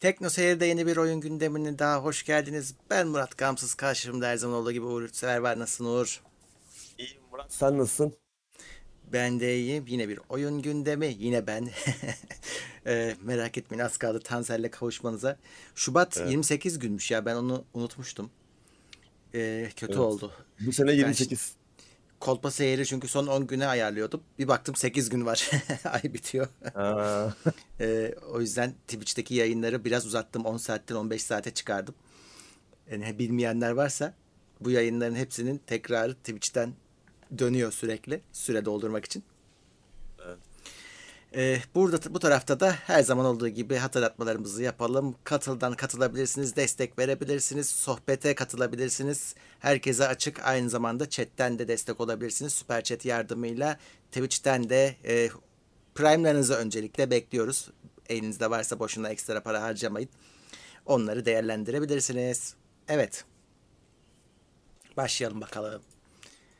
Tekno Seyir'de yeni bir oyun gündemine daha hoş geldiniz. Ben Murat Gamsız. Karşımda her zaman olduğu gibi Uğur Sever var. Nasılsın Uğur? İyiyim Murat. Sen nasılsın? Ben de iyiyim. Yine bir oyun gündemi. Yine ben. Ee, merak etmeyin az kaldı Tansel'le kavuşmanıza. Şubat Evet. 28 günmüş ya ben onu unutmuştum. Ee, kötü Evet. oldu. Bu sene Ben 28. kolpa seyri çünkü son 10 güne ayarlıyordum. Bir baktım 8 gün var. Ay bitiyor. Ee, o yüzden Twitch'teki yayınları biraz uzattım. 10 saatten 15 saate çıkardım. Yani bilmeyenler varsa bu yayınların hepsinin tekrarı Twitch'ten dönüyor sürekli süre doldurmak için. Ee, burada bu tarafta da her zaman olduğu gibi hatırlatmalarımızı yapalım. Katıldan katılabilirsiniz, destek verebilirsiniz, sohbete katılabilirsiniz. Herkese açık aynı zamanda chatten de destek olabilirsiniz. Süper chat yardımıyla Twitch'ten de e, Prime'larınızı öncelikle bekliyoruz. Elinizde varsa boşuna ekstra para harcamayın. Onları değerlendirebilirsiniz. Evet. Başlayalım bakalım.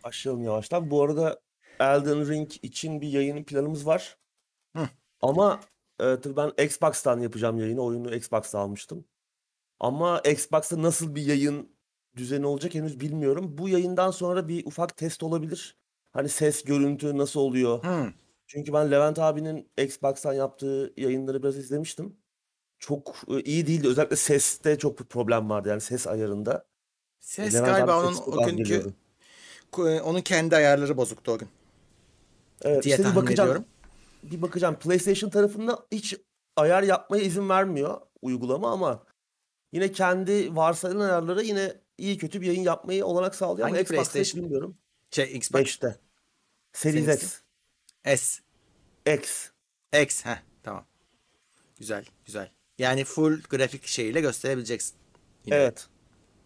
başlayalım yavaştan. Bu arada Elden Ring için bir yayın planımız var. Hı. Ama e, tabii ben Xbox'tan yapacağım yayını. Oyunu Xbox'ta almıştım. Ama Xbox'ta nasıl bir yayın düzeni olacak henüz bilmiyorum. Bu yayından sonra bir ufak test olabilir. Hani ses, görüntü nasıl oluyor? Hmm. Çünkü ben Levent abinin Xbox'tan yaptığı yayınları biraz izlemiştim. Çok e, iyi değildi. Özellikle seste çok bir problem vardı. Yani ses ayarında. Ses Levent galiba abi onun o günkü geliyordu. ku- onun kendi ayarları bozuktu o gün Evet, diye işte tahmin bakacağım. ediyorum. Bir bakacağım. PlayStation tarafında hiç ayar yapmaya izin vermiyor uygulama ama yine kendi varsayılan ayarları yine iyi kötü bir yayın yapmayı olanak sağlıyor ama Hangi hiç PlayStation? bilmiyorum. Şey Xbox 5'te. Series Seninkisi? X. S. X. X. Heh, tamam. Güzel, güzel. Yani full grafik şeyiyle gösterebileceksin. Yine. Evet.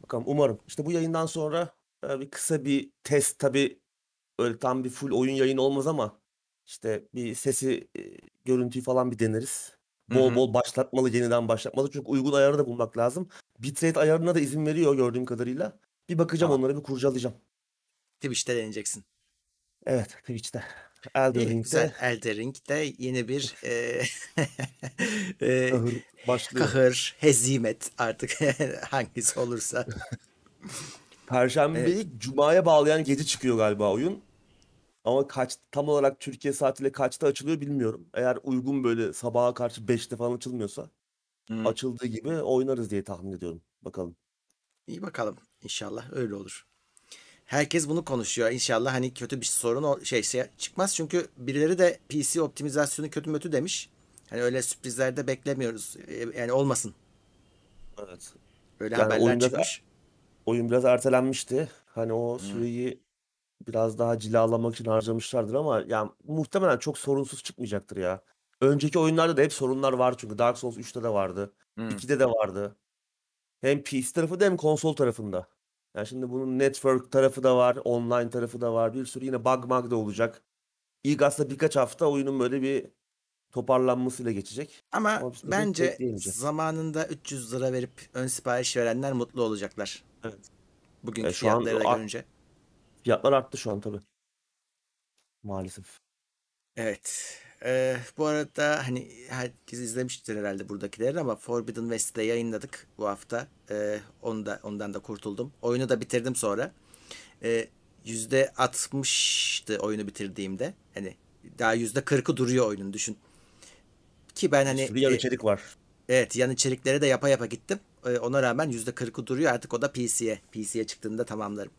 Bakalım umarım. İşte bu yayından sonra e, bir kısa bir test tabii öyle tam bir full oyun yayını olmaz ama işte bir sesi, görüntüyü falan bir deneriz. Hı Bol hı. bol başlatmalı, yeniden başlatmalı. Çünkü uygun ayarı da bulmak lazım. Bitrate ayarına da izin veriyor gördüğüm kadarıyla. Bir bakacağım Tamam. onlara bir kurcalayacağım. Twitch'te deneyeceksin. Evet, Twitch'te. Elden İyi, güzel. Ring'de Elden Ring'de yeni bir e, e, kahır başlıyor. kahır, hezimet artık hangisi olursa. Perşembeyi Evet. Cuma'ya bağlayan gece çıkıyor galiba oyun. Ama kaç tam olarak Türkiye saatiyle kaçta açılıyor bilmiyorum. Eğer uygun böyle sabaha karşı 5'te falan açılmıyorsa Hmm. açıldığı gibi oynarız diye tahmin ediyorum. Bakalım. İyi bakalım. İnşallah öyle olur. Herkes bunu konuşuyor. İnşallah hani kötü bir sorun o şey, şey çıkmaz. Çünkü birileri de PC optimizasyonu kötü mötü demiş. Hani öyle sürprizler de beklemiyoruz. E, Yani olmasın. Evet. Öyle Yani haberler oyun biraz, çıkmış. oyun biraz ertelenmişti. Hani o Hmm. süreyi biraz daha cilalamak için harcamışlardır ama yani muhtemelen çok sorunsuz çıkmayacaktır ya. Önceki oyunlarda da hep sorunlar var çünkü Dark Souls 3'te de vardı. Hmm. 2'de de vardı. Hem PC tarafında hem konsol tarafında. Yani şimdi bunun network tarafı da var, online tarafı da var. Bir sürü yine bug bug da olacak. İlk aslında birkaç hafta oyunun böyle bir toparlanmasıyla geçecek. Ama Ama bence zamanında 300 lira verip ön sipariş verenler mutlu olacaklar. Evet. Bugünkü E, şu an fiyatları da görünce. Fiyatlar arttı şu an tabii. Maalesef. Evet. Ee, bu arada hani herkes izlemiştir herhalde buradakileri ama Forbidden West'te yayınladık bu hafta. Ee, onu da ondan da kurtuldum. Oyunu da bitirdim sonra. Ee, %60'tı oyunu bitirdiğimde. Hani daha %40'ı duruyor oyunun düşün. Ki ben Bir hani sürü yan e, içerik var. evet yan içerikleri de yapa yapa gittim. Ee, ona rağmen %40'ı duruyor. Artık o da PC'ye. PC'ye çıktığında tamamlarım.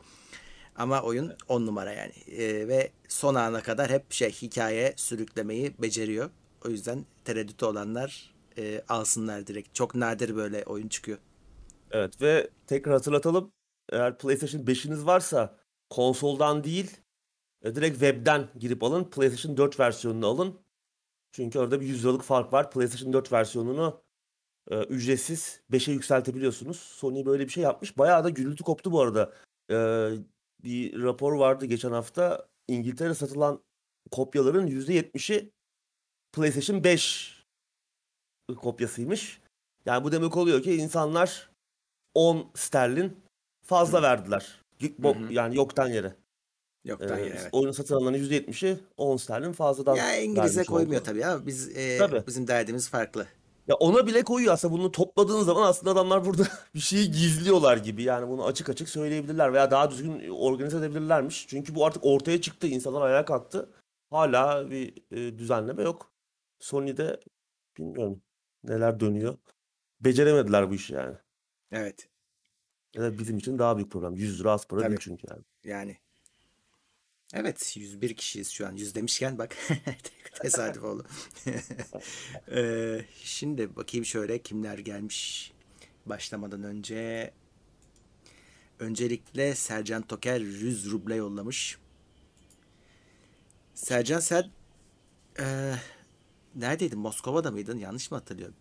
Ama oyun 10 numara yani. Ee, ve son ana kadar hep şey hikaye sürüklemeyi beceriyor. O yüzden tereddütü olanlar e, alsınlar direkt. Çok nadir böyle oyun çıkıyor. Evet ve tekrar hatırlatalım. Eğer PlayStation 5'iniz varsa konsoldan değil e, direkt webden girip alın. PlayStation 4 versiyonunu alın. Çünkü orada bir 100 liralık fark var. PlayStation 4 versiyonunu e, ücretsiz 5'e yükseltebiliyorsunuz. Sony böyle bir şey yapmış. Bayağı da gürültü koptu bu arada. E, bir rapor vardı geçen hafta. İngiltere satılan kopyaların %70'i PlayStation 5 kopyasıymış. Yani bu demek oluyor ki insanlar 10 sterlin fazla verdiler. Hı bo- hı. Yani yoktan yere. Yoktan Ee, yere evet. oyunu satın alanların %70'i 10 sterlin fazladan Ya İngilizce vermiş koymuyor oldu. tabii ama biz e, Tabii. bizim derdimiz farklı. Ya ona bile koyuyor aslında bunu topladığın zaman aslında adamlar burada bir şeyi gizliyorlar gibi. Yani bunu açık açık söyleyebilirler veya daha düzgün organize edebilirlermiş. Çünkü bu artık ortaya çıktı. insanlar ayağa kalktı. Hala bir e, düzenleme yok. Sony'de bilmiyorum neler dönüyor. Beceremediler bu işi yani. Evet. Ya da bizim için daha büyük problem. 100 lira az para Tabii. değil çünkü yani. Yani. Evet 101 kişiyiz şu an. 100 demişken bak tesadüf oldu. Ee, şimdi bakayım şöyle kimler gelmiş başlamadan önce. Öncelikle Sercan Toker 100 ruble yollamış. Sercan sen eee neredeydin? Moskova'da mıydın? Yanlış mı hatırlıyorum?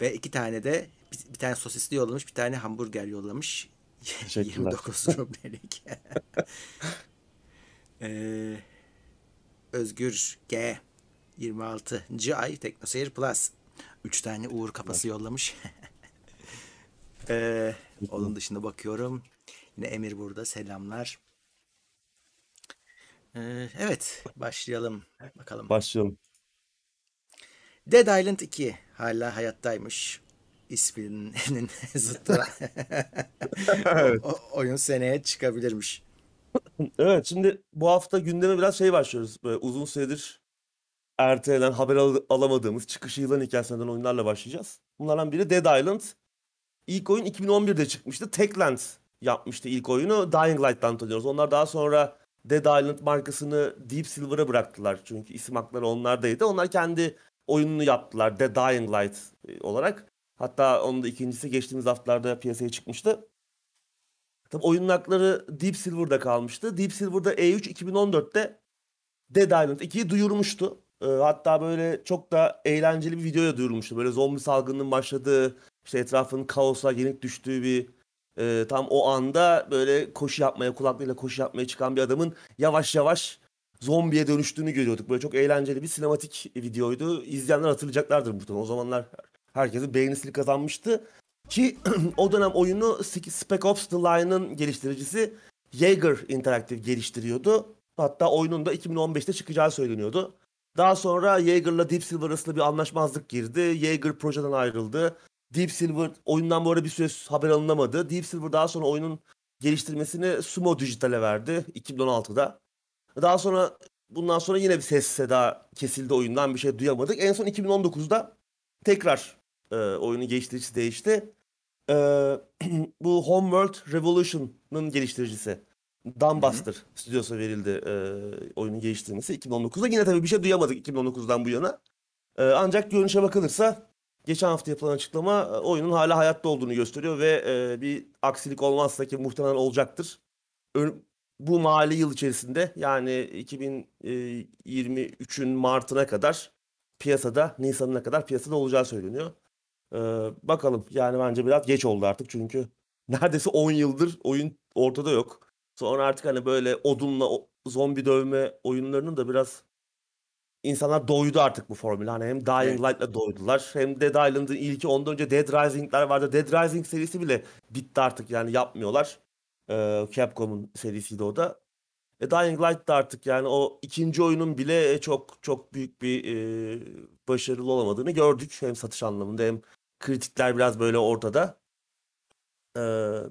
Ve iki tane de bir, bir tane sosisli yollamış, bir tane hamburger yollamış. Teşekkürler. 29 rublelik. Ee, Özgür G 26. ay Teknoseyir Plus. 3 tane Uğur kapası yollamış. ee, onun dışında bakıyorum. Yine Emir burada. Selamlar. Ee, evet başlayalım. Bakalım. Başlayalım. Dead Island 2 hala hayattaymış. İsminin zıttı. Evet. O, oyun seneye çıkabilirmiş. Evet şimdi bu hafta gündeme biraz şey başlıyoruz. Böyle uzun süredir ertelenen haber al- alamadığımız çıkışı yılan hikayesinden oyunlarla başlayacağız. Bunlardan biri Dead Island. İlk oyun 2011'de çıkmıştı. Techland yapmıştı ilk oyunu. Dying Light'tan tanıyoruz. Onlar daha sonra Dead Island markasını Deep Silver'a bıraktılar. Çünkü isim hakları onlardaydı. Onlar kendi oyununu yaptılar. The Dying Light e, olarak. Hatta onun da ikincisi geçtiğimiz haftalarda piyasaya çıkmıştı. Tabii oyunun hakları Deep Silver'da kalmıştı. Deep Silver'da E3 2014'te Dead Island 2'yi duyurmuştu. Ee, hatta böyle çok da eğlenceli bir videoya duyurulmuştu. Böyle zombi salgınının başladığı, işte etrafın kaosa yenik düştüğü bir e, tam o anda böyle koşu yapmaya, kulaklığıyla koşu yapmaya çıkan bir adamın yavaş yavaş zombiye dönüştüğünü görüyorduk. Böyle çok eğlenceli bir sinematik videoydu. İzleyenler hatırlayacaklardır muhtemelen. O zamanlar herkesin beğenisini kazanmıştı. Ki o dönem oyunu Spec Ops The Line'ın geliştiricisi Jaeger Interactive geliştiriyordu. Hatta oyunun da 2015'te çıkacağı söyleniyordu. Daha sonra Jaeger'la Deep Silver arasında bir anlaşmazlık girdi. Jaeger projeden ayrıldı. Deep Silver oyundan bu arada bir süre haber alınamadı. Deep Silver daha sonra oyunun geliştirmesini Sumo Digital'e verdi 2016'da. Daha sonra bundan sonra yine bir ses seda kesildi oyundan bir şey duyamadık. En son 2019'da tekrar e, oyunun geliştiricisi değişti. E, bu Homeworld Revolution'ın geliştiricisi Dumbuster stüdyosu verildi e, oyunun geliştirmesi 2019'da. Yine tabii bir şey duyamadık 2019'dan bu yana. E, ancak görünüşe bakılırsa geçen hafta yapılan açıklama e, oyunun hala hayatta olduğunu gösteriyor ve e, bir aksilik olmazsa ki muhtemelen olacaktır. Ön- bu mali yıl içerisinde yani 2023'ün Mart'ına kadar piyasada, Nisan'ına kadar piyasada olacağı söyleniyor. Ee, bakalım yani bence biraz geç oldu artık çünkü neredeyse 10 yıldır oyun ortada yok. Sonra artık hani böyle odunla zombi dövme oyunlarının da biraz insanlar doydu artık bu formüle. Hani hem Dying. Light'la doydular hem Dead Island'ın ilki ondan önce Dead Rising'ler vardı. Dead Rising serisi bile bitti artık yani yapmıyorlar. Ee, Capcom'un serisiydi o da. E, Dying Light da artık yani o ikinci oyunun bile çok çok büyük bir e, başarılı olamadığını gördük. Hem satış anlamında hem kritikler biraz böyle ortada. Ee,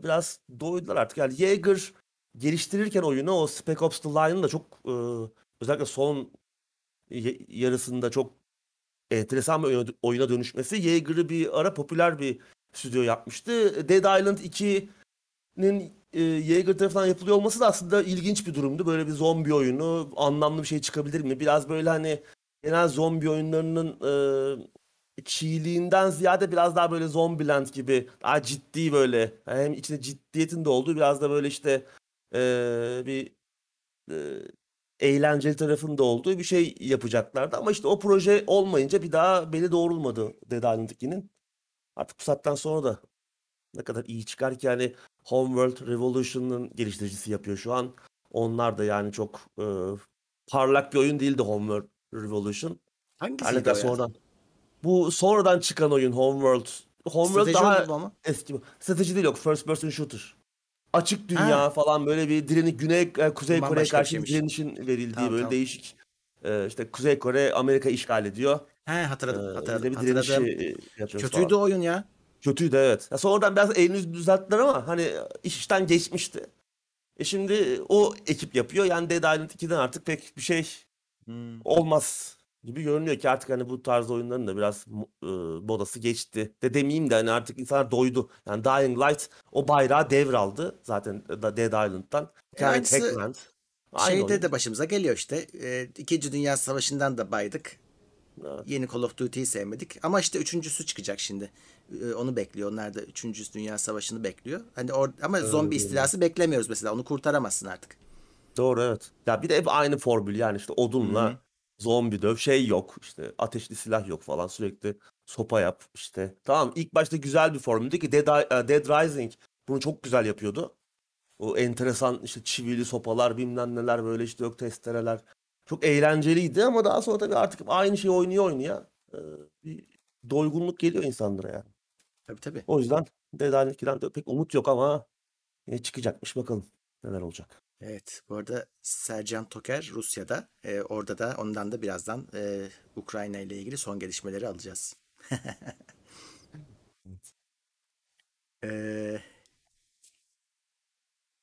biraz doydular artık. Yani Jaeger geliştirirken oyunu o Spec Ops The Line'ın da çok e, özellikle son yarısında çok enteresan bir oyuna dönüşmesi Jaeger'ı bir ara popüler bir stüdyo yapmıştı. Dead Island 2'nin e, Jaeger tarafından yapılıyor olması da aslında ilginç bir durumdu. Böyle bir zombi oyunu anlamlı bir şey çıkabilir mi? Biraz böyle hani genel zombi oyunlarının e, çiğliğinden ziyade biraz daha böyle Zombieland gibi daha ciddi böyle hem içinde ciddiyetin de olduğu biraz da böyle işte e, bir e, eğlenceli tarafında olduğu bir şey yapacaklardı. Ama işte o proje olmayınca bir daha beli doğrulmadı Dead Island 2'nin. Artık bu saatten sonra da ne kadar iyi çıkar ki yani Homeworld Revolution'ın geliştiricisi yapıyor şu an. Onlar da yani çok e, parlak bir oyun değildi Homeworld Revolution. Hangisiydi kadar o ya? sonradan. Bu sonradan çıkan oyun Homeworld. Homeworld Strateji daha ama? eski. Strateji değil yok. First person shooter. Açık dünya Ha. falan böyle bir direnik Güney e, Kuzey Kore'ye Bambaşka bir karşı bir şeymiş. direnişin verildiği Tamam, böyle tamam. değişik e, işte Kuzey Kore Amerika işgal ediyor. He hatırladım. Ee, hatırladım. bir hatırladım. e, Kötüydü falan. oyun ya. Kötüydü evet. Ya sonradan biraz elini düzelttiler ama hani iş işten geçmişti. E şimdi o ekip yapıyor. Yani Dead Island 2'den artık pek bir şey Hmm. olmaz gibi görünüyor ki artık hani bu tarz oyunların da biraz e, modası geçti. De demeyeyim de hani artık insanlar doydu. Yani Dying Light o bayrağı devraldı zaten Dead Island'dan. E, Yani Techland. Aynı Şeyde oyun. de başımıza geliyor işte. Ee, İkinci Dünya Savaşı'ndan da baydık. Evet. Yeni Call of Duty'yi sevmedik. Ama işte üçüncüsü çıkacak şimdi. Ee, onu bekliyor. Onlar da üçüncü Dünya Savaşı'nı bekliyor. Hani or ama zombi istilası beklemiyoruz mesela. Onu kurtaramazsın artık. Doğru evet. Ya bir de hep aynı formül yani işte odunla zombi döv şey yok işte ateşli silah yok falan sürekli sopa yap işte. Tamam ilk başta güzel bir formüldü ki Dead, e, Dead Rising bunu çok güzel yapıyordu. O enteresan işte çivili sopalar bilmem neler böyle işte yok testereler. Çok eğlenceliydi ama daha sonra tabii artık aynı şeyi oynuyor oynuyor. Ee, bir doygunluk geliyor insanlara yani. Tabii tabii. O yüzden Dead Island 2'den de pek umut yok ama yine çıkacakmış bakalım neler olacak. Evet. Bu arada Sercan Toker Rusya'da. Ee, orada da ondan da birazdan e, Ukrayna ile ilgili son gelişmeleri alacağız. Ee,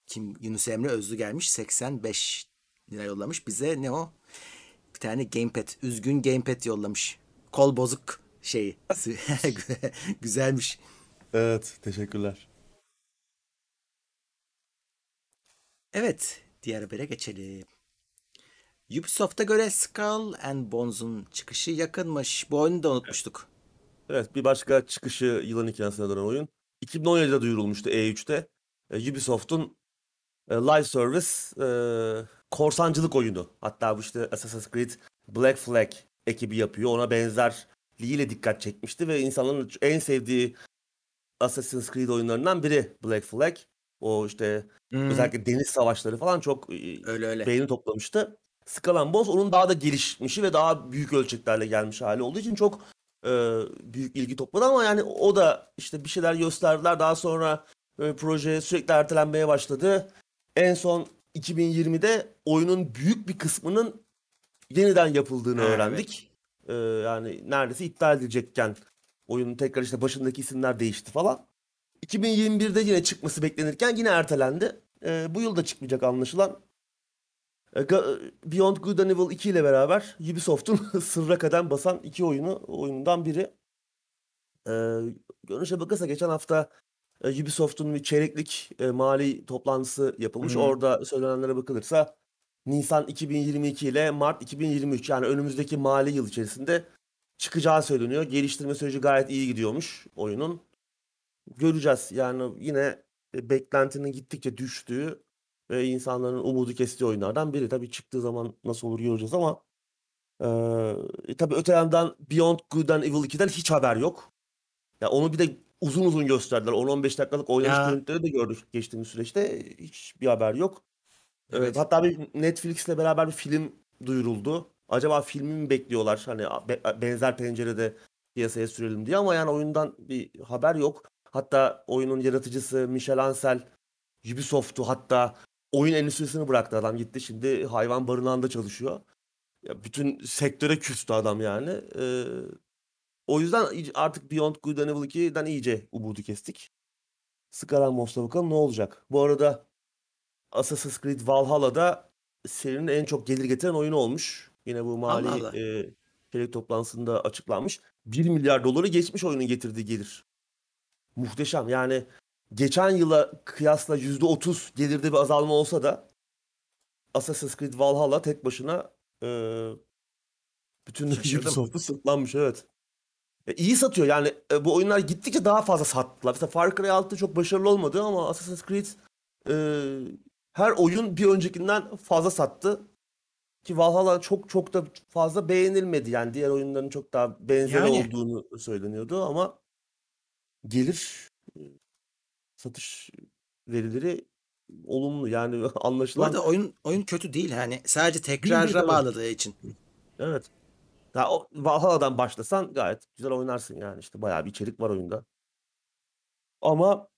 kim Yunus Emre Özlü gelmiş 85 lira yollamış bize ne o bir tane gamepad üzgün gamepad yollamış kol bozuk şeyi güzelmiş Evet teşekkürler. Evet diğer habere geçelim Ubisoft'a göre Skull and Bones'un çıkışı yakınmış bu oyunu da unutmuştuk Evet bir başka çıkışı yılın hikayesine dönen oyun. 2017'de duyurulmuştu E3'te. E, Ubisoft'un e, live service e, korsancılık oyunu. Hatta bu işte Assassin's Creed Black Flag ekibi yapıyor. Ona benzerliğiyle dikkat çekmişti ve insanların en sevdiği Assassin's Creed oyunlarından biri Black Flag. O işte Hmm, özellikle deniz savaşları falan çok öyle öyle beğeni toplamıştı. Skull and Bones onun daha da gelişmişi ve daha büyük ölçeklerle gelmiş hali olduğu için çok e, büyük ilgi topladı ama yani o da işte bir şeyler gösterdiler. Daha sonra e, proje sürekli ertelenmeye başladı. En son 2020'de oyunun büyük bir kısmının yeniden yapıldığını Ha, öğrendik. E, yani neredeyse iptal edilecekken oyunun tekrar işte başındaki isimler değişti falan. 2021'de yine çıkması beklenirken yine ertelendi. E, bu yıl da çıkmayacak anlaşılan. E, Beyond Good and Evil 2 ile beraber Ubisoft'un sırra kadem basan iki oyunu oyundan biri. E, görünüşe bakılırsa geçen hafta e, Ubisoft'un bir çeyreklik e, mali toplantısı yapılmış. Hı. Orada söylenenlere bakılırsa Nisan 2022 ile Mart 2023 yani önümüzdeki mali yıl içerisinde çıkacağı söyleniyor. Geliştirme süreci gayet iyi gidiyormuş oyunun. Göreceğiz. Yani yine e, beklentinin gittikçe düştüğü ve insanların umudu kestiği oyunlardan biri. Tabii çıktığı zaman nasıl olur göreceğiz ama eee tabii öte yandan Beyond Good and Evil 2'den hiç haber yok. Ya onu bir de uzun uzun gösterdiler. 10-15 dakikalık oynanış görüntüleri de gördük geçtiğimiz süreçte. Hiç bir haber yok. Evet. Hatta bir Netflix'le beraber bir film duyuruldu. Acaba filmi mi bekliyorlar? Hani be- benzer pencerede piyasaya sürelim diye ama yani oyundan bir haber yok. Hatta oyunun yaratıcısı Michel Ancel Ubisoft'u hatta oyun endüstrisini bıraktı adam gitti şimdi hayvan barınağında çalışıyor. Ya bütün sektöre küstü adam yani. Ee, o yüzden artık Beyond Good and Evil 2'den iyice umudu kestik. And Bones'ta bakalım ne olacak. Bu arada Assassin's Creed Valhalla'da serinin en çok gelir getiren oyunu olmuş. Yine bu mali Allah Allah. e, çeyrek toplantısında açıklanmış. 1 milyar doları geçmiş oyunun getirdiği gelir. Muhteşem. Yani geçen yıla kıyasla %30 gelirde bir azalma olsa da Assassin's Creed Valhalla tek başına e, bütün. Ubisoft'u sırtlanmış evet. E, iyi satıyor yani e, bu oyunlar gittikçe daha fazla sattılar. Mesela Far Cry 6 çok başarılı olmadı ama Assassin's Creed e, her oyun bir öncekinden fazla sattı. Ki Valhalla çok çok da fazla beğenilmedi. Yani diğer oyunların çok daha benzeri Yani. olduğunu söyleniyordu ama gelir satış verileri olumlu. Yani Bu anlaşılan arada oyun oyun kötü değil hani sadece tekrara evet. bağladığı için. Evet. Ya o Valhalla'dan başlasan gayet güzel oynarsın yani işte bayağı bir içerik var oyunda. Ama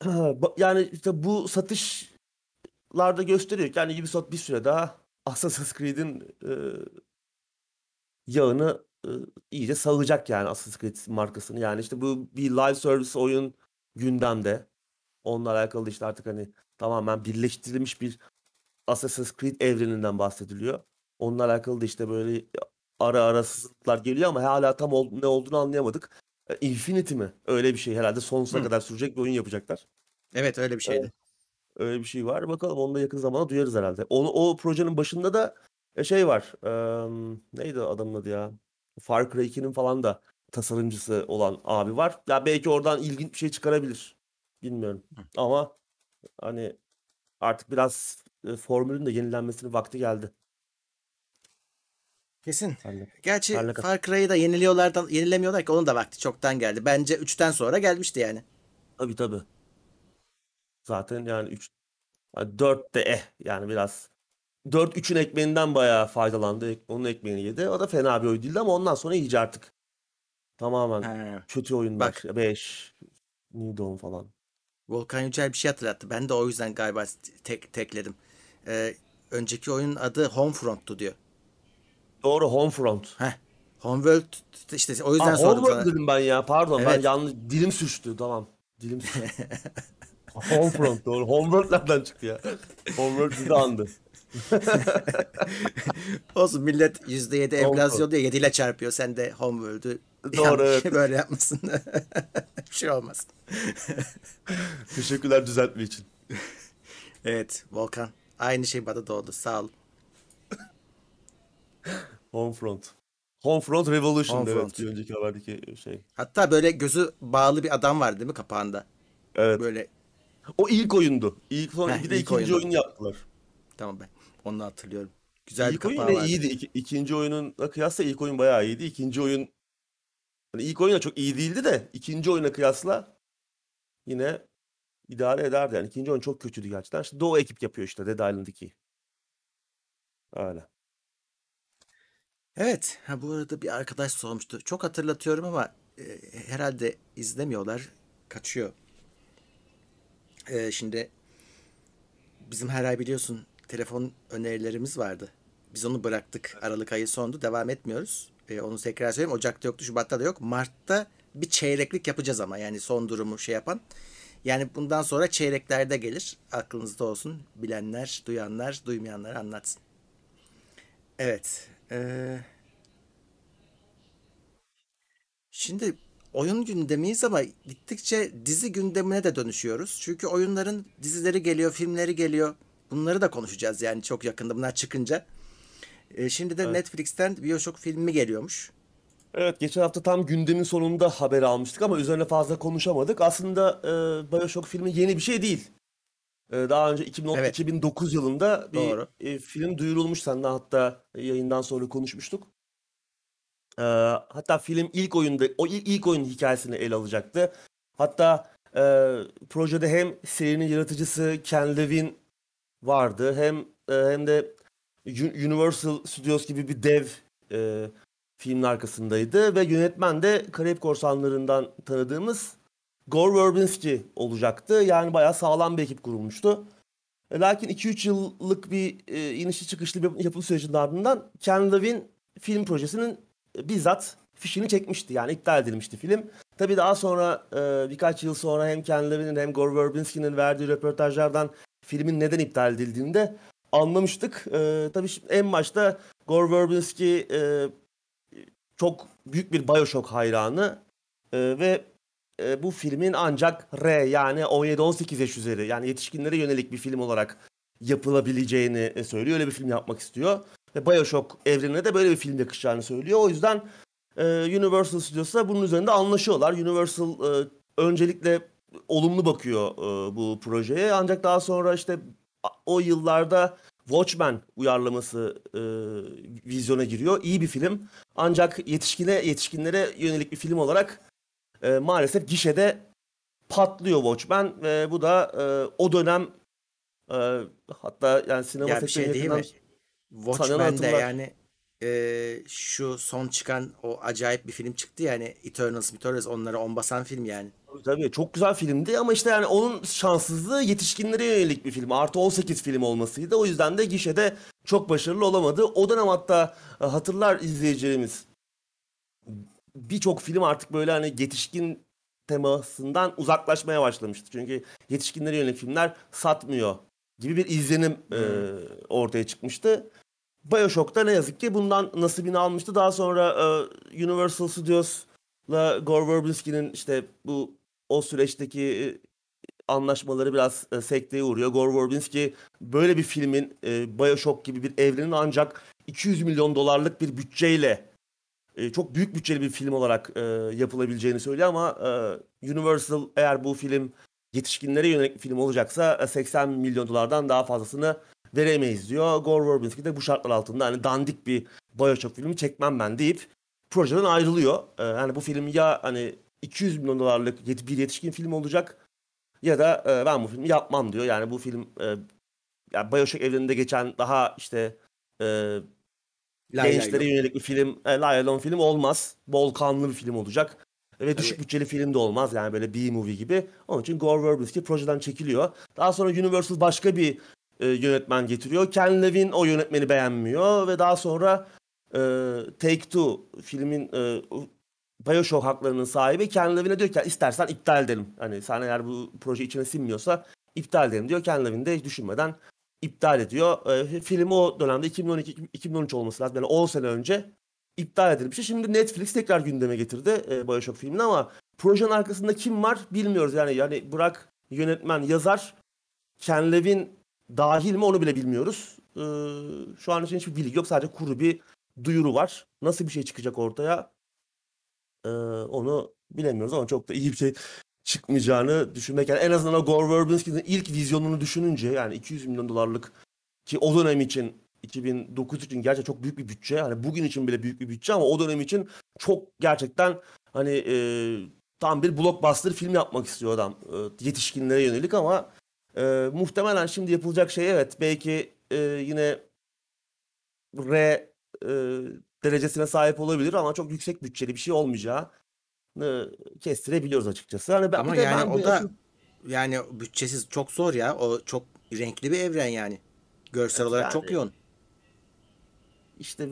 yani işte bu satışlarda gösteriyor ki yani Ubisoft bir süre daha Assassin's Creed'in e, yağını iyice sağacak yani Assassin's Creed markasını. Yani işte bu bir live service oyun gündemde. Onunla alakalı işte artık hani tamamen birleştirilmiş bir Assassin's Creed evreninden bahsediliyor. Onunla alakalı da işte böyle ara ara sızıntılar geliyor ama hala tam ol, ne olduğunu anlayamadık. E, Infinity mi? Öyle bir şey herhalde sonsuza Hı. kadar sürecek bir oyun yapacaklar. Evet öyle bir şeydi. Öyle bir şey var. Bakalım onu da yakın zamanda duyarız herhalde. Onu, o projenin başında da e, şey var. Eee, neydi adamın adı ya? Far Cry 2'nin falan da tasarımcısı olan abi var. Ya belki oradan ilginç bir şey çıkarabilir. Bilmiyorum. Ama hani artık biraz e, formülün de yenilenmesinin vakti geldi. Kesin. Senle. Gerçi kat- Far Cry'ı da yeniliyorlardan yenilemiyorlar ki onun da vakti çoktan geldi. Bence 3'ten sonra gelmişti yani. Tabii tabii. Zaten yani 3 yani 4 de eh yani biraz 4 3'ün ekmeğinden bayağı faydalandı. Onun ekmeğini yedi. O da fena bir oyun değildi ama ondan sonra iyice artık tamamen Ha. kötü oyunlar. Bak. 5 New Dawn falan. Volkan Yücel bir şey hatırlattı. Ben de o yüzden galiba tek tekledim. Ee, önceki oyunun adı Homefront'tu diyor. Doğru Homefront. Heh. Homeworld işte o yüzden Aa, sordum Homeworld sana. dedim ben ya. Pardon ben Evet. yanlış dilim sürçtü. Tamam. Dilim sürçtü. Homefront doğru. Homeworld nereden çıktı ya? Homeworld bizi andı. Olsun millet %7 Homefront. enflasyon diye 7 ile çarpıyor. Sen de Homeworld'ü Doğru, yanlış evet. böyle yapmasın. bir şey olmaz. Teşekkürler düzeltme için. Evet Volkan. Aynı şey bana da oldu. Sağ ol. Homefront. Homefront Revolution Homefront. evet bir önceki haberdeki şey. Hatta böyle gözü bağlı bir adam var değil mi kapağında? Evet. Böyle O ilk oyundu. İlk son Heh, bir de ilk ikinci oyundu. oyun yaptılar. tamam ben onu hatırlıyorum. Güzel bir İlk oyun kapağı yine vardı. iyiydi. İki, ikinci oyunla kıyasla ilk oyun bayağı iyiydi. İkinci oyun hani ilk oyun da çok iyi değildi de ikinci oyuna kıyasla yine idare ederdi. Yani ikinci oyun çok kötüydü gerçekten. İşte Doğu ekip yapıyor işte Dead Island 2. Öyle. Evet. Ha, bu arada bir arkadaş sormuştu. Çok hatırlatıyorum ama e, herhalde izlemiyorlar. Kaçıyor. E, şimdi bizim her ay biliyorsun telefon önerilerimiz vardı. Biz onu bıraktık. Aralık ayı sondu. Devam etmiyoruz. E, onu tekrar söyleyeyim. Ocak'ta yoktu, Şubat'ta da yok. Mart'ta bir çeyreklik yapacağız ama. Yani son durumu şey yapan. Yani bundan sonra çeyreklerde gelir. Aklınızda olsun. Bilenler, duyanlar, duymayanlar anlatsın. Evet. Ee, şimdi oyun gündemiyiz ama gittikçe dizi gündemine de dönüşüyoruz. Çünkü oyunların dizileri geliyor, filmleri geliyor. Bunları da konuşacağız yani çok yakında bunlar çıkınca. Ee, şimdi de Evet. Netflix'ten Bioshock filmi geliyormuş. Evet geçen hafta tam gündemin sonunda haber almıştık ama üzerine fazla konuşamadık. Aslında e, Bioshock filmi yeni bir şey değil. E, daha önce 2010, Evet. 2009 yılında bir Doğru. e, film duyurulmuş. Senden hatta yayından sonra konuşmuştuk. E, hatta film ilk oyunda, o ilk, ilk oyunun hikayesini ele alacaktı. Hatta e, projede hem serinin yaratıcısı Ken Levine vardı hem e, hem de Universal Studios gibi bir dev e, filmin arkasındaydı ve yönetmen de Karayip Korsanları'ndan tanıdığımız Gore Verbinski olacaktı. Yani bayağı sağlam bir ekip kurulmuştu. E, Lakin 2-3 yıllık bir e, inişli çıkışlı bir yapım sürecinin ardından Ken Levine film projesinin e, bizzat fişini çekmişti. Yani iptal edilmişti film. Tabii daha sonra e, birkaç yıl sonra hem Ken Levine'in hem Gore Verbinski'nin verdiği röportajlardan filmin neden iptal edildiğini de anlamıştık. E, tabii şimdi en başta Gore Verbinski e, çok büyük bir Bioshock hayranı E, ve e, bu filmin ancak R yani 17-18 yaş üzeri yani yetişkinlere yönelik bir film olarak yapılabileceğini e, söylüyor. Öyle bir film yapmak istiyor. Ve Bioshock evrenine de böyle bir film yakışacağını söylüyor. O yüzden e, Universal Studios'la bunun üzerinde anlaşıyorlar. Universal e, öncelikle olumlu bakıyor e, bu projeye. Ancak daha sonra işte o yıllarda Watchmen uyarlaması e, vizyona giriyor. İyi bir film. Ancak yetişkine yetişkinlere yönelik bir film olarak e, maalesef gişede patlıyor Watchmen ve bu da e, o dönem e, hatta yani sinema Ya bir şey değil mi? Watchmen'de hatırlar. yani e, şu son çıkan o acayip bir film çıktı yani Eternals, Eternals onlara on basan film yani. Tabii, çok güzel filmdi ama işte yani onun şanssızlığı yetişkinlere yönelik bir film. Artı 18 film olmasıydı. O yüzden de gişede çok başarılı olamadı. O dönem hatta e, hatırlar izleyicilerimiz. birçok film artık böyle hani yetişkin temasından uzaklaşmaya başlamıştı. Çünkü yetişkinlere yönelik filmler satmıyor gibi bir izlenim e, ortaya çıkmıştı. Bioshock'ta ne yazık ki bundan nasibini almıştı. Daha sonra e, Universal Studios'la Gore Verbinski'nin işte bu o süreçteki e, anlaşmaları biraz e, sekteye uğruyor. Gore Verbinski böyle bir filmin e, Bioshock gibi bir evrenin ancak 200 milyon dolarlık bir bütçeyle e, çok büyük bütçeli bir film olarak e, yapılabileceğini söylüyor ama e, Universal eğer bu film yetişkinlere yönelik bir film olacaksa e, 80 milyon dolardan daha fazlasını veremeyiz diyor. Gore Verbinski de bu şartlar altında hani dandik bir Bioshock filmi çekmem ben deyip projeden ayrılıyor. E, yani bu film ya hani 200 milyon dolarlık bir yetişkin film olacak ya da e, ben bu filmi yapmam diyor. Yani bu film e, yani Bioshock evreninde geçen daha işte e, gençlere lay lom. yönelik bir film, e, lom film olmaz. Bol kanlı bir film olacak. Ve düşük bütçeli film de olmaz yani böyle B-movie gibi. Onun için Gore Verbinski projeden çekiliyor. Daha sonra Universal başka bir e, yönetmen getiriyor. Ken Levin o yönetmeni beğenmiyor ve daha sonra e, Take-Two filmin e, Bioshock haklarının sahibi Ken Levin'e diyor ki istersen iptal edelim. Hani sen eğer bu proje içine sinmiyorsa iptal edelim diyor. Ken Levin de hiç düşünmeden iptal ediyor. E, film o dönemde 2012-2013 olması lazım. Yani 10 sene önce iptal edilmişti. Şimdi Netflix tekrar gündeme getirdi e, Bioshock filmini ama projenin arkasında kim var bilmiyoruz. Yani yani bırak yönetmen, yazar Ken Levin dahil mi onu bile bilmiyoruz. E, şu an için hiçbir bilgi yok. Sadece kuru bir duyuru var. Nasıl bir şey çıkacak ortaya e, onu bilemiyoruz ama çok da iyi bir şey çıkmayacağını düşünmek. Yani en azından o Gore Verbinski'nin ilk vizyonunu düşününce yani 200 milyon dolarlık ki o dönem için 2009 için gerçekten çok büyük bir bütçe. Hani bugün için bile büyük bir bütçe ama o dönem için çok gerçekten hani e, tam bir blockbuster film yapmak istiyor adam. E, yetişkinlere yönelik ama e, muhtemelen şimdi yapılacak şey evet belki e, yine R e, derecesine sahip olabilir ama çok yüksek bütçeli bir şey olmayacağı kestirebiliyoruz açıkçası. Hani ben, Ama yani ben o da yani bütçesiz çok zor ya. O çok renkli bir evren yani. Görsel olarak çok yani- yoğun. işte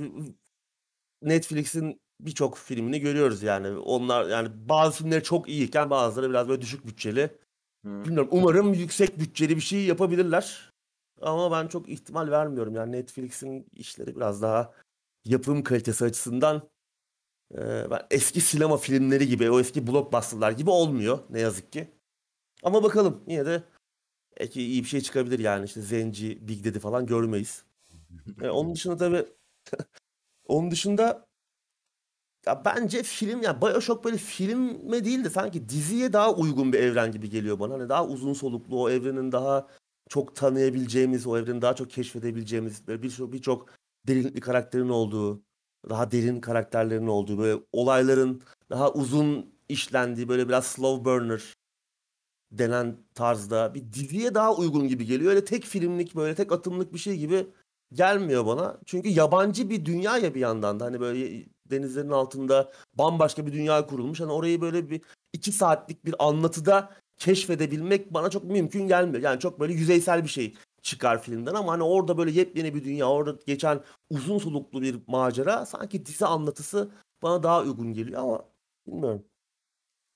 Netflix'in birçok filmini görüyoruz yani. Onlar yani bazı filmleri çok iyiyken bazıları biraz böyle düşük bütçeli. Hı. Bilmiyorum. Umarım yüksek bütçeli bir şey yapabilirler. Ama ben çok ihtimal vermiyorum. Yani Netflix'in işleri biraz daha yapım kalitesi açısından e, eski sinema filmleri gibi, o eski blockbusterlar gibi olmuyor ne yazık ki. Ama bakalım yine de belki iyi bir şey çıkabilir yani işte Zenci, Big Daddy falan görmeyiz. E, onun dışında tabii onun dışında ya bence film ya BioShock böyle filme değil de sanki diziye daha uygun bir evren gibi geliyor bana. Hani daha uzun soluklu o evrenin daha çok tanıyabileceğimiz, o evreni daha çok keşfedebileceğimiz birçok birçok derinlikli karakterin olduğu, daha derin karakterlerin olduğu, böyle olayların daha uzun işlendiği, böyle biraz slow burner denen tarzda bir diziye daha uygun gibi geliyor. Öyle tek filmlik, böyle tek atımlık bir şey gibi gelmiyor bana. Çünkü yabancı bir dünya ya bir yandan da hani böyle denizlerin altında bambaşka bir dünya kurulmuş. Hani orayı böyle bir iki saatlik bir anlatıda keşfedebilmek bana çok mümkün gelmiyor. Yani çok böyle yüzeysel bir şey çıkar filmden ama hani orada böyle yepyeni bir dünya, orada geçen uzun soluklu bir macera sanki dizi anlatısı bana daha uygun geliyor ama bilmiyorum.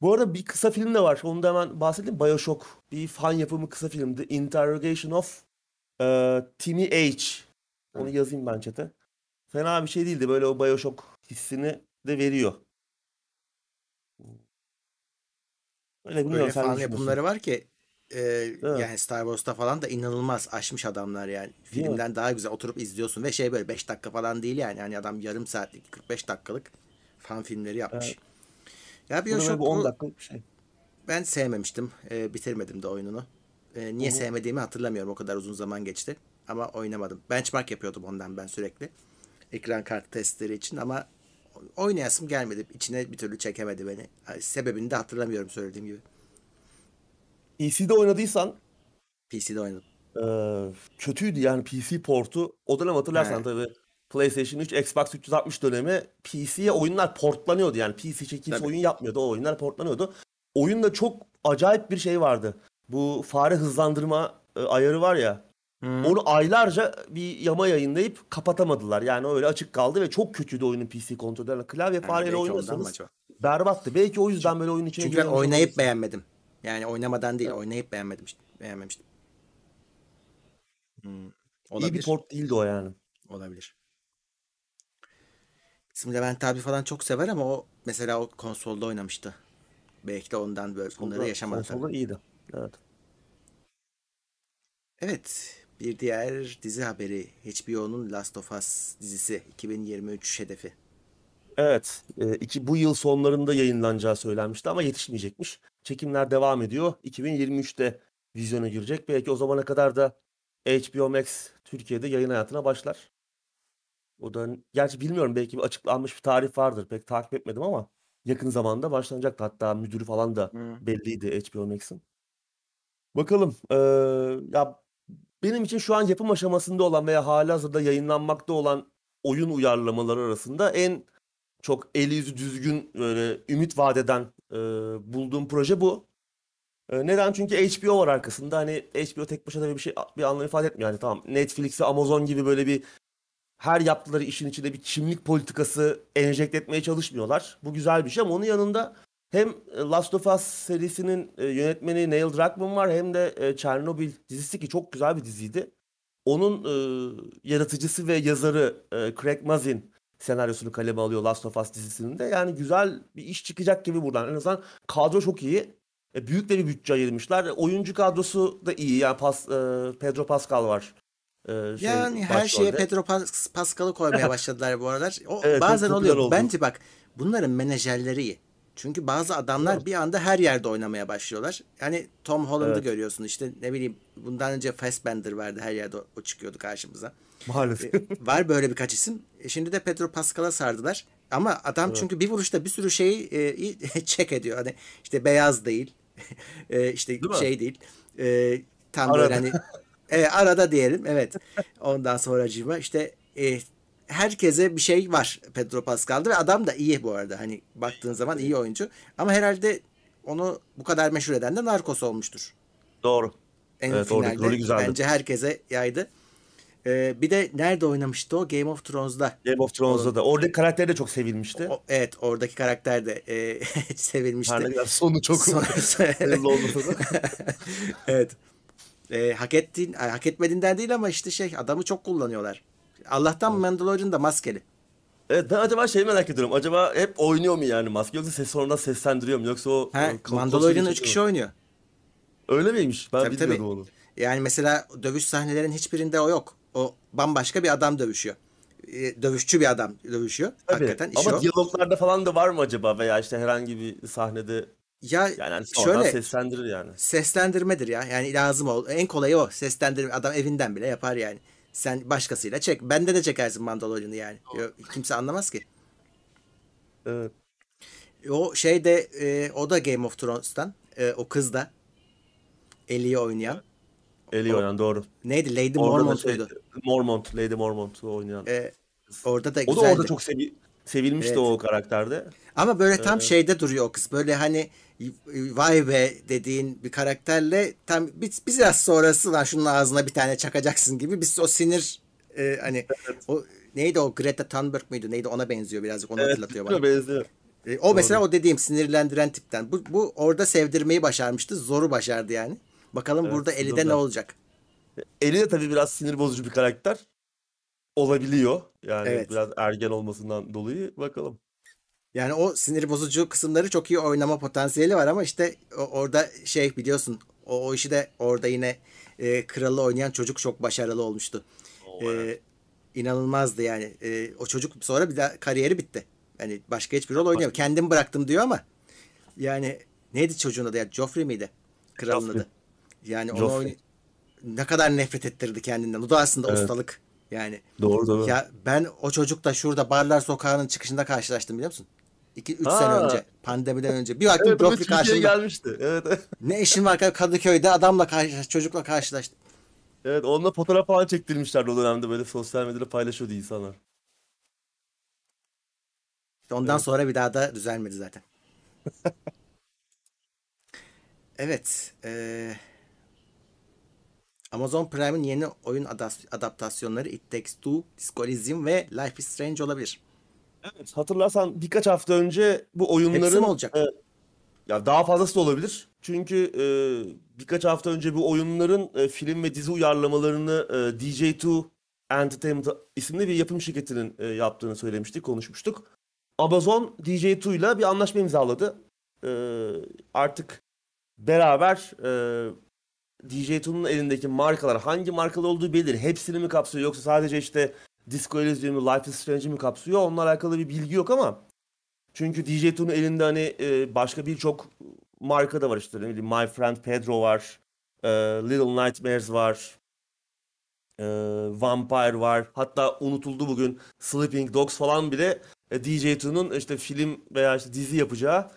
Bu arada bir kısa film de var. Onu da hemen bahsedeyim. Bioshock. Bir fan yapımı kısa film. The Interrogation of e, Timmy H. Onu yazayım ben chat'e. Fena bir şey değildi. Böyle o Bioshock hissini de veriyor. Öyle bilmiyorum. Öyle düşünüyorsun? yapımları var ki e, mi? yani Star Wars'ta falan da inanılmaz aşmış adamlar yani. Filmden daha güzel oturup izliyorsun ve şey böyle 5 dakika falan değil yani. Hani adam yarım saatlik 45 dakikalık fan filmleri yapmış. Evet. Ya Bioshock bir 10 dakikalık bir şey. ben sevmemiştim. E, bitirmedim de oyununu. E, niye Hı sevmediğimi hatırlamıyorum. O kadar uzun zaman geçti. Ama oynamadım. Benchmark yapıyordum ondan ben sürekli. Ekran kartı testleri için ama oynayasım gelmedi. İçine bir türlü çekemedi beni. Yani sebebini de hatırlamıyorum söylediğim gibi. PC'de oynadıysan PC'de oynadım. e, kötüydü yani PC portu. O dönem hatırlarsan He. tabii PlayStation 3, Xbox 360 dönemi PC'ye oyunlar portlanıyordu. Yani PC için kimse oyun yapmıyordu. O oyunlar portlanıyordu. Oyunda çok acayip bir şey vardı. Bu fare hızlandırma e, ayarı var ya. Onu aylarca bir yama yayınlayıp kapatamadılar. Yani öyle açık kaldı ve çok kötüydü oyunun PC kontrollerine. Klavye Ha, fareyle oynuyorsanız berbattı. Belki o yüzden böyle oyun içine Çünkü ben oynayıp olabilirsin. beğenmedim. Yani oynamadan değil, oynayıp beğenmedim. Beğenmemiştim. İyi bir port değildi o yani. Olabilir. Bizim Levent abi falan çok sever ama o mesela o konsolda oynamıştı. Belki de ondan böyle bunları Konsolda, yaşamadı tabii. konsolda iyiydi. Evet. Evet, bir diğer dizi haberi HBO'nun Last of Us dizisi 2023 hedefi. Evet, e, iki, bu yıl sonlarında yayınlanacağı söylenmişti ama yetişmeyecekmiş. Çekimler devam ediyor. 2023'te vizyona girecek. Belki o zamana kadar da HBO Max Türkiye'de yayın hayatına başlar. O da gerçi bilmiyorum belki bir açıklanmış bir tarih vardır. Pek takip etmedim ama yakın zamanda başlanacak. Hatta müdürü falan da belliydi HBO Max'in. Bakalım. eee, ya benim için şu an yapım aşamasında olan veya halihazırda yayınlanmakta olan oyun uyarlamaları arasında en çok eli yüzü düzgün böyle ümit vadeden eee, bulduğum proje bu. E, Neden? Çünkü HBO var arkasında. Hani HBO tek başına bir şey bir anlam ifade etmiyor. Yani tamam Netflix ve Amazon gibi böyle bir her yaptıkları işin içinde bir kimlik politikası enjekte etmeye çalışmıyorlar. Bu güzel bir şey ama onun yanında hem e, Last of Us serisinin e, yönetmeni Neil Druckmann var hem de e, Chernobyl dizisi ki çok güzel bir diziydi. Onun e, yaratıcısı ve yazarı e, Craig Mazin senaryosunu kaleme alıyor Last of Us dizisinin de. Yani güzel bir iş çıkacak gibi buradan. En azından kadro çok iyi. E, büyük de bir bütçe ayırmışlar. E, Oyuncu kadrosu da iyi. Yani Pas, e, Pedro Pascal var. E, şey, Yani her şeye başrolde. Pedro Pas- Pascal'ı koymaya başladılar bu aralar. O Evet, bazen oluyor. oldu. Bence bak bunların menajerleri iyi. Çünkü bazı adamlar bir anda her yerde oynamaya başlıyorlar. Yani Tom Holland'ı Evet. görüyorsun işte ne bileyim bundan önce Fassbender vardı her yerde o, çıkıyordu karşımıza. Maalesef. Var böyle birkaç isim. E, Şimdi de Pedro Pascal'a sardılar. Ama adam çünkü bir vuruşta bir sürü şeyi e, check ediyor. Hani işte beyaz değil. e, işte Değil mi? şey değil. E, tam böyle Arada. hani e, arada diyelim. Evet. Ondan sonracığıma işte e, herkese bir şey var Pedro Pascal'da ve adam da iyi bu arada. Hani baktığın zaman iyi oyuncu. Ama herhalde onu bu kadar meşhur eden de Narcos olmuştur. Doğru. En Evet, finalde rolü güzeldi. bence herkese yaydı. E, bir de nerede oynamıştı o? Game of Thrones'da. Game of Thrones'da da. Oradaki karakter de çok sevilmişti. O- evet oradaki karakter de e, sevilmişti. Kadar sonu çok olmasa da. evet. E, hak ettiğin, hak etmediğinden değil ama işte şey adamı çok kullanıyorlar. Allah'tan Mandalorian da maskeli. Evet ben acaba şey merak ediyorum. Acaba hep oynuyor mu yani maske yoksa ses sonradan seslendiriyor mu yoksa o Ha, e, kol- Mandalorian kostümü 3 kişi oynuyor. Öyle miymiş? Ben Tabii, tabii. bilmiyordum onu. Yani mesela dövüş sahnelerin hiçbirinde o yok. O bambaşka bir adam dövüşüyor. E, dövüşçü bir adam dövüşüyor. Tabii. Hakikaten işi Ama o. diyaloglarda falan da var mı acaba veya işte herhangi bir sahnede Ya yani hani şöyle seslendirir yani. seslendirmedir ya. Yani lazım ol. En kolayı o. Seslendirme. Adam evinden bile yapar yani. Sen başkasıyla çek. Bende de çekersin Mandalorian'ı yani. Kimse anlamaz ki. Evet. O şey de e, o da Game of Thrones'tan. E, o kız da Ellie'yi oynayan. Eli O- oynayan doğru. Neydi? Lady Orada da Mormont şey? Mormont, Lady Mormont oynayan. E, orada da o da güzeldi. orada çok sevi sevilmişti Evet. o karakterde. Ama böyle tam şeyde duruyor o kız. Böyle hani vay be dediğin bir karakterle tam bir, biraz sonrası lan şunun ağzına bir tane çakacaksın gibi. Biz o sinir e, hani o neydi o Greta Thunberg mıydı? Neydi ona benziyor birazcık onu hatırlatıyor bana. benziyor. E, o mesela o dediğim sinirlendiren tipten. Bu, bu orada sevdirmeyi başarmıştı. Zoru başardı yani. Bakalım Evet, burada burada. ne olacak? Eli de tabii biraz sinir bozucu bir karakter. Olabiliyor. Yani Evet. biraz ergen olmasından dolayı bakalım. Yani o sinir bozucu kısımları çok iyi oynama potansiyeli var ama işte o- orada şey biliyorsun o, o işi de orada yine e, kralı oynayan çocuk çok başarılı olmuştu. O, E, evet. inanılmazdı yani. E, o çocuk sonra bir daha kariyeri bitti. Yani başka hiçbir rol oynayamıyor. Kendim bıraktım diyor ama yani neydi çocuğun adı ya? Joffrey miydi? Kralın Joffrey. adı. Yani onu oyn- ne kadar nefret ettirdi kendinden. O da aslında Evet. ustalık. Yani Doğru doğru. ya ben o çocukla şurada Barlar Sokağı'nın çıkışında karşılaştım biliyor musun? 2-3 sene Ha. önce. Pandemiden önce. Bir baktım evet, Joffrey karşımda. gelmişti. Evet. evet. Ne işin var Kadıköy'de adamla karşılaştım. Çocukla karşılaştım. Evet, onunla fotoğraf falan çektirmişlerdi o dönemde böyle sosyal medyada paylaşıyordu insanlar. Ondan sonra bir daha da düzelmedi zaten. evet. eee, Amazon Prime'in yeni oyun adaptasyonları It Takes Two, Disco Elysium ve Life is Strange olabilir. Evet, hatırlarsan birkaç hafta önce bu oyunların... Hepsi mi olacak? E, ya daha fazlası da olabilir. Çünkü e, birkaç hafta önce bu oyunların e, film ve dizi uyarlamalarını e, DJ2 Entertainment isimli bir yapım şirketinin e, yaptığını söylemiştik, konuşmuştuk. Amazon DJ2 ile bir anlaşma imzaladı. E, artık beraber e, DJ2'nun elindeki markalar hangi markalar olduğu belli. Hepsini mi kapsıyor yoksa sadece işte Disco Elysium'u, Life is Strange'i mi kapsıyor? Onunla alakalı bir bilgi yok ama çünkü DJ2'nun elinde hani e, başka birçok marka da var işte. Ne bileyim My Friend Pedro var. E, Little Nightmares var. E, Vampire var. Hatta unutuldu bugün Sleeping Dogs falan bile e, DJ2'nun işte film veya işte dizi yapacağı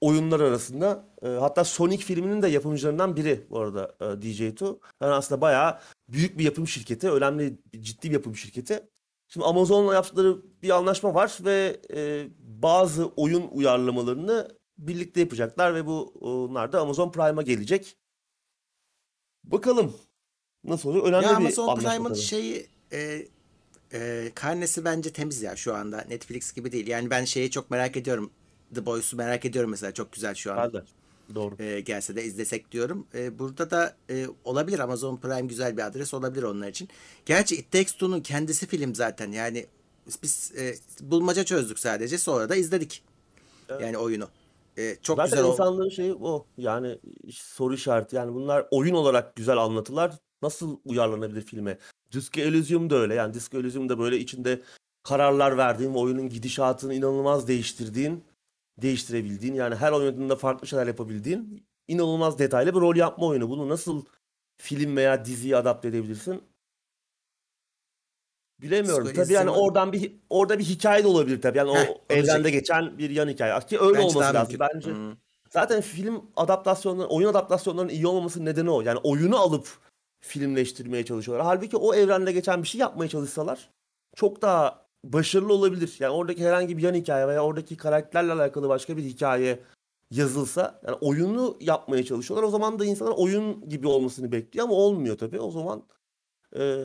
oyunlar arasında. E, hatta Sonic filminin de yapımcılarından biri bu arada e, DJ2. Yani aslında bayağı büyük bir yapım şirketi. Önemli, ciddi bir yapım şirketi. Şimdi Amazon'la yaptıkları bir anlaşma var ve e, bazı oyun uyarlamalarını birlikte yapacaklar ve bu onlar da Amazon Prime'a gelecek. Bakalım nasıl oluyor? Önemli ya bir Amazon Prime'ın şeyi e, e, karnesi bence temiz ya şu anda. Netflix gibi değil. Yani ben şeyi çok merak ediyorum. The Boys'u merak ediyorum mesela. Çok güzel şu an. Ben Doğru. E, gelse de izlesek diyorum. E, burada da e, olabilir. Amazon Prime güzel bir adres olabilir onlar için. Gerçi It Takes Two'nun kendisi film zaten. Yani biz e, bulmaca çözdük sadece. Sonra da izledik. Evet. Yani oyunu. E, çok Zaten güzel insanlığın şeyi o. Yani soru işareti. Yani bunlar oyun olarak güzel anlatılar. Nasıl uyarlanabilir filme? Disco Elysium da öyle. Yani Disco Elysium da böyle içinde kararlar verdiğin ve oyunun gidişatını inanılmaz değiştirdiğin, değiştirebildiğin yani her oynadığında farklı şeyler yapabildiğin inanılmaz detaylı bir rol yapma oyunu. Bunu nasıl film veya diziye adapte edebilirsin? Bilemiyorum. Tabii yani oradan bir orada bir hikaye de olabilir tabii. Yani Heh, o evrende geçen bir yan hikaye. Ki öyle Bence olması lazım. Bence hmm. zaten film adaptasyonları, oyun adaptasyonlarının iyi olmaması nedeni o. Yani oyunu alıp filmleştirmeye çalışıyorlar. Halbuki o evrende geçen bir şey yapmaya çalışsalar çok daha başarılı olabilir. Yani oradaki herhangi bir yan hikaye veya oradaki karakterlerle alakalı başka bir hikaye yazılsa yani oyunu yapmaya çalışıyorlar. O zaman da insanlar oyun gibi olmasını bekliyor ama olmuyor tabii. O zaman e,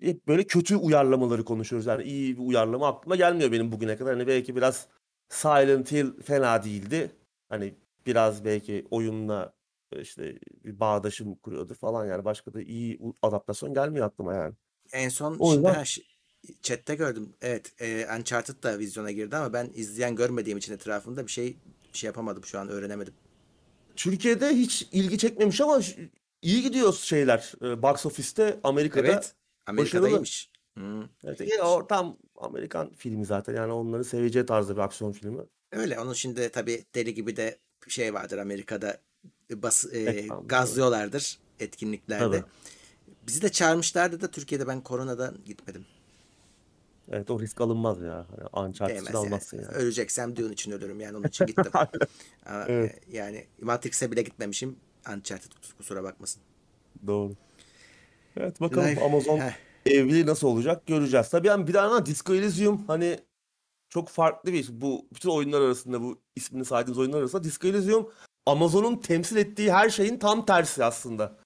hep böyle kötü uyarlamaları konuşuyoruz. Yani iyi bir uyarlama aklıma gelmiyor benim bugüne kadar. Hani belki biraz Silent Hill fena değildi. Hani biraz belki oyunla işte bir bağdaşım kuruyordur falan yani başka da iyi adaptasyon gelmiyor aklıma yani. En son o yüzden... şimdi chatte gördüm. Evet, e, Uncharted da vizyona girdi ama ben izleyen görmediğim için etrafında bir şey şey yapamadım şu an öğrenemedim. Türkiye'de hiç ilgi çekmemiş ama iyi gidiyor şeyler. Box office'te Amerika'da. Evet. Amerika'daymış. Hmm. Evet, iyi, o tam Amerikan filmi zaten yani onları seveceği tarzda bir aksiyon filmi. Öyle onun şimdi tabii deli gibi de şey vardır Amerika'da bas, e, gazlıyorlardır etkinliklerde. Tabii. Bizi de çağırmışlardı da Türkiye'de ben koronadan gitmedim. Evet o risk alınmaz ya. Hani Uncharted'ı yani. almazsın yani. Öleceksem Dune için ölürüm yani onun için gittim. Ama, evet. E, yani Matrix'e bile gitmemişim. Uncharted kusura bakmasın. Doğru. Evet bakalım Life. Amazon Heh. evliliği nasıl olacak göreceğiz. Tabii yani bir daha Disco Elysium hani çok farklı bir iş. Bu bütün oyunlar arasında bu ismini saydığımız oyunlar arasında Disco Elysium Amazon'un temsil ettiği her şeyin tam tersi aslında.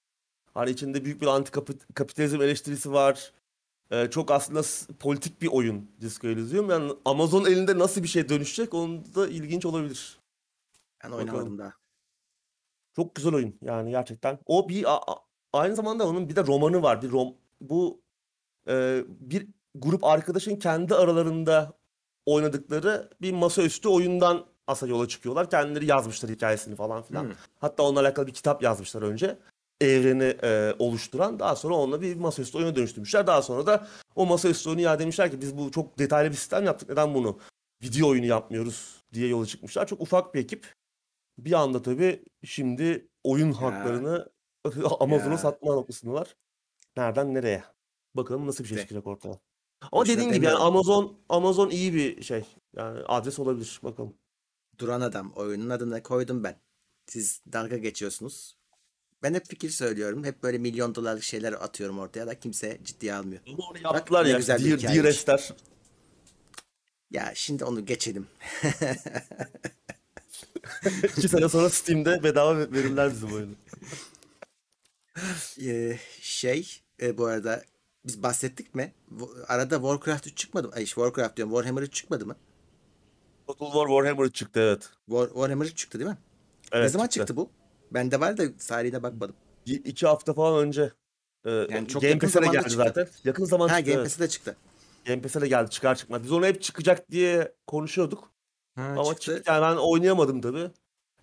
Hani içinde büyük bir antikapitalizm eleştirisi var. Ee, çok aslında politik bir oyun Disco Elysium. Yani Amazon elinde nasıl bir şey dönüşecek onu da ilginç olabilir. Ben oynamadım daha. Çok güzel oyun yani gerçekten. O bir a, aynı zamanda onun bir de romanı var. Bir rom bu e, bir grup arkadaşın kendi aralarında oynadıkları bir masaüstü oyundan aslında yola çıkıyorlar. Kendileri yazmışlar hikayesini falan filan. Hmm. Hatta onunla alakalı bir kitap yazmışlar önce. Evreni e, oluşturan. Daha sonra onunla bir masaüstü oyuna dönüştürmüşler. Daha sonra da o masaüstü oyunu ya demişler ki biz bu çok detaylı bir sistem yaptık. Neden bunu video oyunu yapmıyoruz diye yola çıkmışlar. Çok ufak bir ekip. Bir anda tabii şimdi oyun ya. haklarını Amazon'a satma noktasındalar. Nereden nereye? Bakalım nasıl bir şey çıkacak ortaya. Ama Boşuna dediğin gibi yani Amazon Amazon iyi bir şey. Yani adres olabilir bakalım. Duran Adam oyunun adını koydum ben. Siz dalga geçiyorsunuz. Ben hep fikir söylüyorum. Hep böyle milyon dolarlık şeyler atıyorum ortaya da kimse ciddiye almıyor. Ama onu yaptılar Bak, ya. Güzel Dear, Dear Esther. Ya şimdi onu geçelim. İki sene sonra Steam'de bedava verirler bizim oyunu. Ee, şey e, bu arada biz bahsettik mi? Arada Warcraft 3 çıkmadı mı? Ay Warcraft diyorum. Warhammer 3 çıkmadı mı? Total War Warhammer çıktı evet. War, Warhammer 3 çıktı değil mi? Evet ne zaman çıktı. bu? Bende var da tarihine bakmadım. İki hafta falan önce. Ee, Yani çok Game Pass'e zamanda geldi çıktı. zaten. Yakın zaman Ha çıktı. Game. Pass'e de çıktı. Game Pass'e de geldi çıkar çıkmaz. Biz onu hep çıkacak diye konuşuyorduk. Ha, Ama çıktı. çıktı. Yani ben oynayamadım tabii.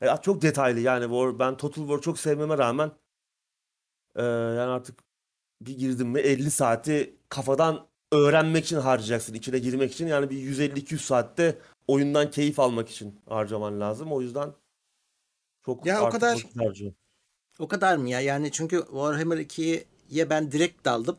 E, çok detaylı yani. War, ben Total War çok sevmeme rağmen e, yani artık bir girdim mi 50 saati kafadan öğrenmek için harcayacaksın. içine girmek için. Yani bir 150-200 saatte oyundan keyif almak için harcaman lazım. O yüzden çok Ya o kadar- harcıyor. O kadar mı ya? Yani çünkü Warhammer 2'ye ben direkt daldım.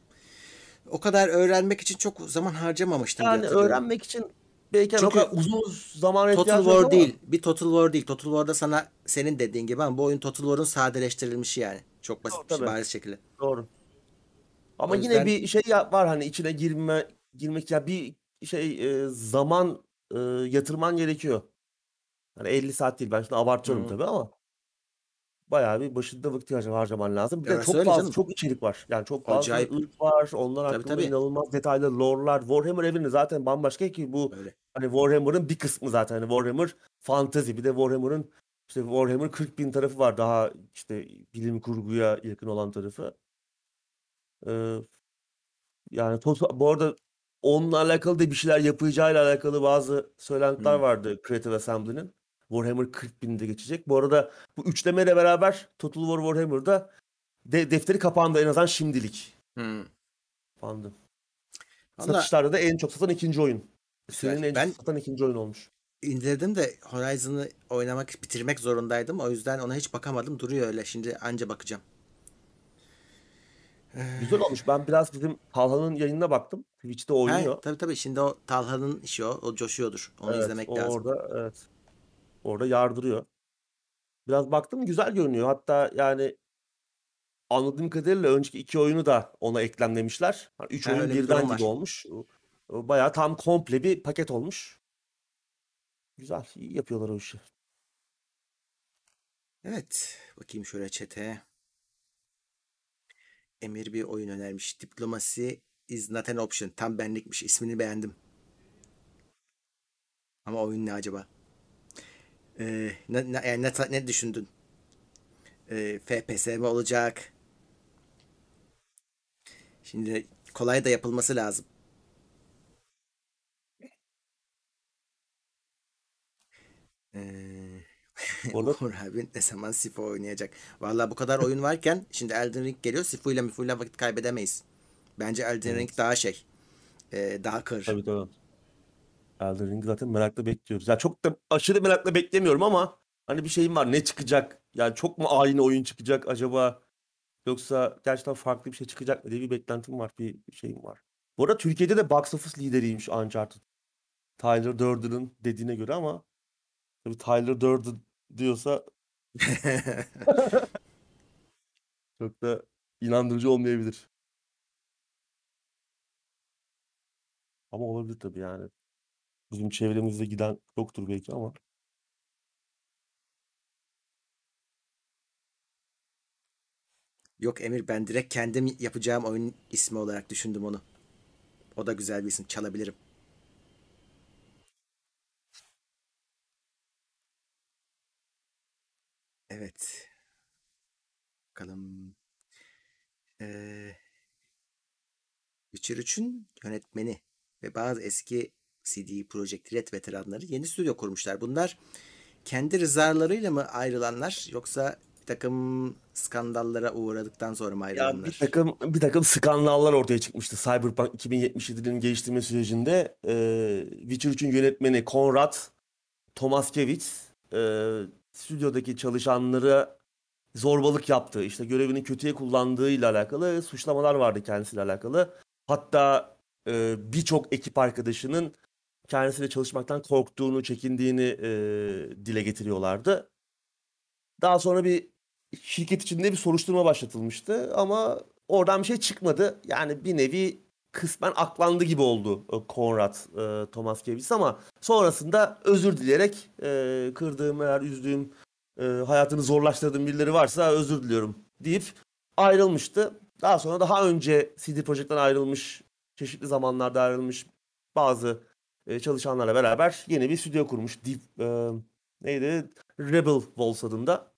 O kadar öğrenmek için çok zaman harcamamıştım Yani öğrenmek için belki hani o Çünkü kadar uzun zaman Total War ama değil. Bir Total War değil. Total War'da sana senin dediğin gibi ama bu oyun Total War'un sadeleştirilmişi yani. Çok basit bir şey, Tabii. bariz şekilde. Doğru. Ama O yine yüzden bir şey var hani içine girme girmek ya bir şey e, zaman e, yatırman gerekiyor. Hani 50 saat değil ben şimdi abartıyorum Hı. tabii ama bayağı bir başında vakit harca- harcaman lazım. Bir Ya de orası çok öyle fazla canım. çok içerik var. Yani çok fazla Acayip. ırk var. Onlar Tabii hakkında tabii. inanılmaz detaylı lore'lar. Warhammer evreni zaten bambaşka ki bu Öyle. hani Warhammer'ın bir kısmı zaten. Hani Warhammer fantasy bir de Warhammer'ın işte Warhammer 40 bin tarafı var. Daha işte bilim kurguya yakın olan tarafı. Ee, yani total, bu arada onunla alakalı da bir şeyler yapacağıyla alakalı bazı söylentiler Hmm. vardı Creative Assembly'nin. Warhammer 40 binde geçecek. Bu arada bu üçlemeyle beraber Total War Warhammer'da de, defteri kapandı en azından şimdilik. Hmm. Kapandı. Satışlarda da en çok satan ikinci oyun. Güzel. en Ben çok satan ikinci oyun olmuş. indirdim de Horizon'ı oynamak, bitirmek zorundaydım. O yüzden ona hiç bakamadım. Duruyor öyle. Şimdi anca bakacağım. Güzel olmuş. Ben biraz bizim Talha'nın yayınına baktım. Twitch'te Ha, oynuyor. tabii tabii. Şimdi o Talha'nın işi o. O coşuyordur. Onu Evet, izlemek o lazım. orada evet. Orada yardırıyor. Biraz baktım güzel görünüyor. Hatta yani anladığım kadarıyla önceki iki oyunu da ona eklemlemişler. Hani üç oyun bir birden durum gibi olmuş. Bayağı tam komple bir paket olmuş. Güzel, iyi yapıyorlar o işi. Evet. Bakayım şöyle çete. Emir bir oyun önermiş. Diplomasi is not an option. Tam benlikmiş. İsmini beğendim. Ama oyun ne acaba? Ee, ne, ne, yani ne, ne düşündün? Ee, FPS mi olacak? Şimdi kolay da yapılması lazım. Ee, Uğur abi ne zaman Sifu oynayacak? Vallahi bu kadar oyun varken şimdi Elden Ring geliyor. Sifu'yla Mifu'yla vakit kaybedemeyiz. Bence Elden Ring evet. daha şey. e, daha kır. Tabii tabii. Elden Ring'i zaten merakla bekliyoruz. Ya çok da aşırı merakla beklemiyorum ama hani bir şeyim var. Ne çıkacak? Yani çok mu aynı oyun çıkacak acaba? Yoksa gerçekten farklı bir şey çıkacak mı diye bir beklentim var. Bir şeyim var. Bu arada Türkiye'de de box office lideriymiş Uncharted. Tyler Durden'ın dediğine göre ama tabii Tyler Durden diyorsa çok da inandırıcı olmayabilir. Ama olabilir tabii yani. Bizim çevremizde giden yoktur belki ama. Yok Emir ben direkt kendim yapacağım oyun ismi olarak düşündüm onu. O da güzel bir isim. Çalabilirim. Evet. Bakalım. Ee, Witcher 3'ün yönetmeni ve bazı eski CD Projekt Red veteranları yeni stüdyo kurmuşlar. Bunlar kendi rızalarıyla mı ayrılanlar yoksa bir takım skandallara uğradıktan sonra mı Ya bir ayrılanlar? takım bir takım skandallar ortaya çıkmıştı Cyberpunk 2077'nin geliştirme sürecinde. Ee, Witcher 3'ün yönetmeni Konrad Tomaskevich e, stüdyodaki çalışanları zorbalık yaptığı, işte görevini kötüye kullandığıyla alakalı suçlamalar vardı kendisiyle alakalı. Hatta e, birçok ekip arkadaşının kendisiyle çalışmaktan korktuğunu, çekindiğini e, dile getiriyorlardı. Daha sonra bir şirket içinde bir soruşturma başlatılmıştı ama oradan bir şey çıkmadı. Yani bir nevi kısmen aklandı gibi oldu e, Konrad e, Tomaskevich ama sonrasında özür dileyerek e, kırdığım eğer üzdüğüm e, hayatını zorlaştırdığım birileri varsa özür diliyorum deyip ayrılmıştı. Daha sonra daha önce CD Projekt'ten ayrılmış, çeşitli zamanlarda ayrılmış bazı e, çalışanlarla beraber yeni bir stüdyo kurmuş. Deep, e, neydi? Rebel Wolves adında.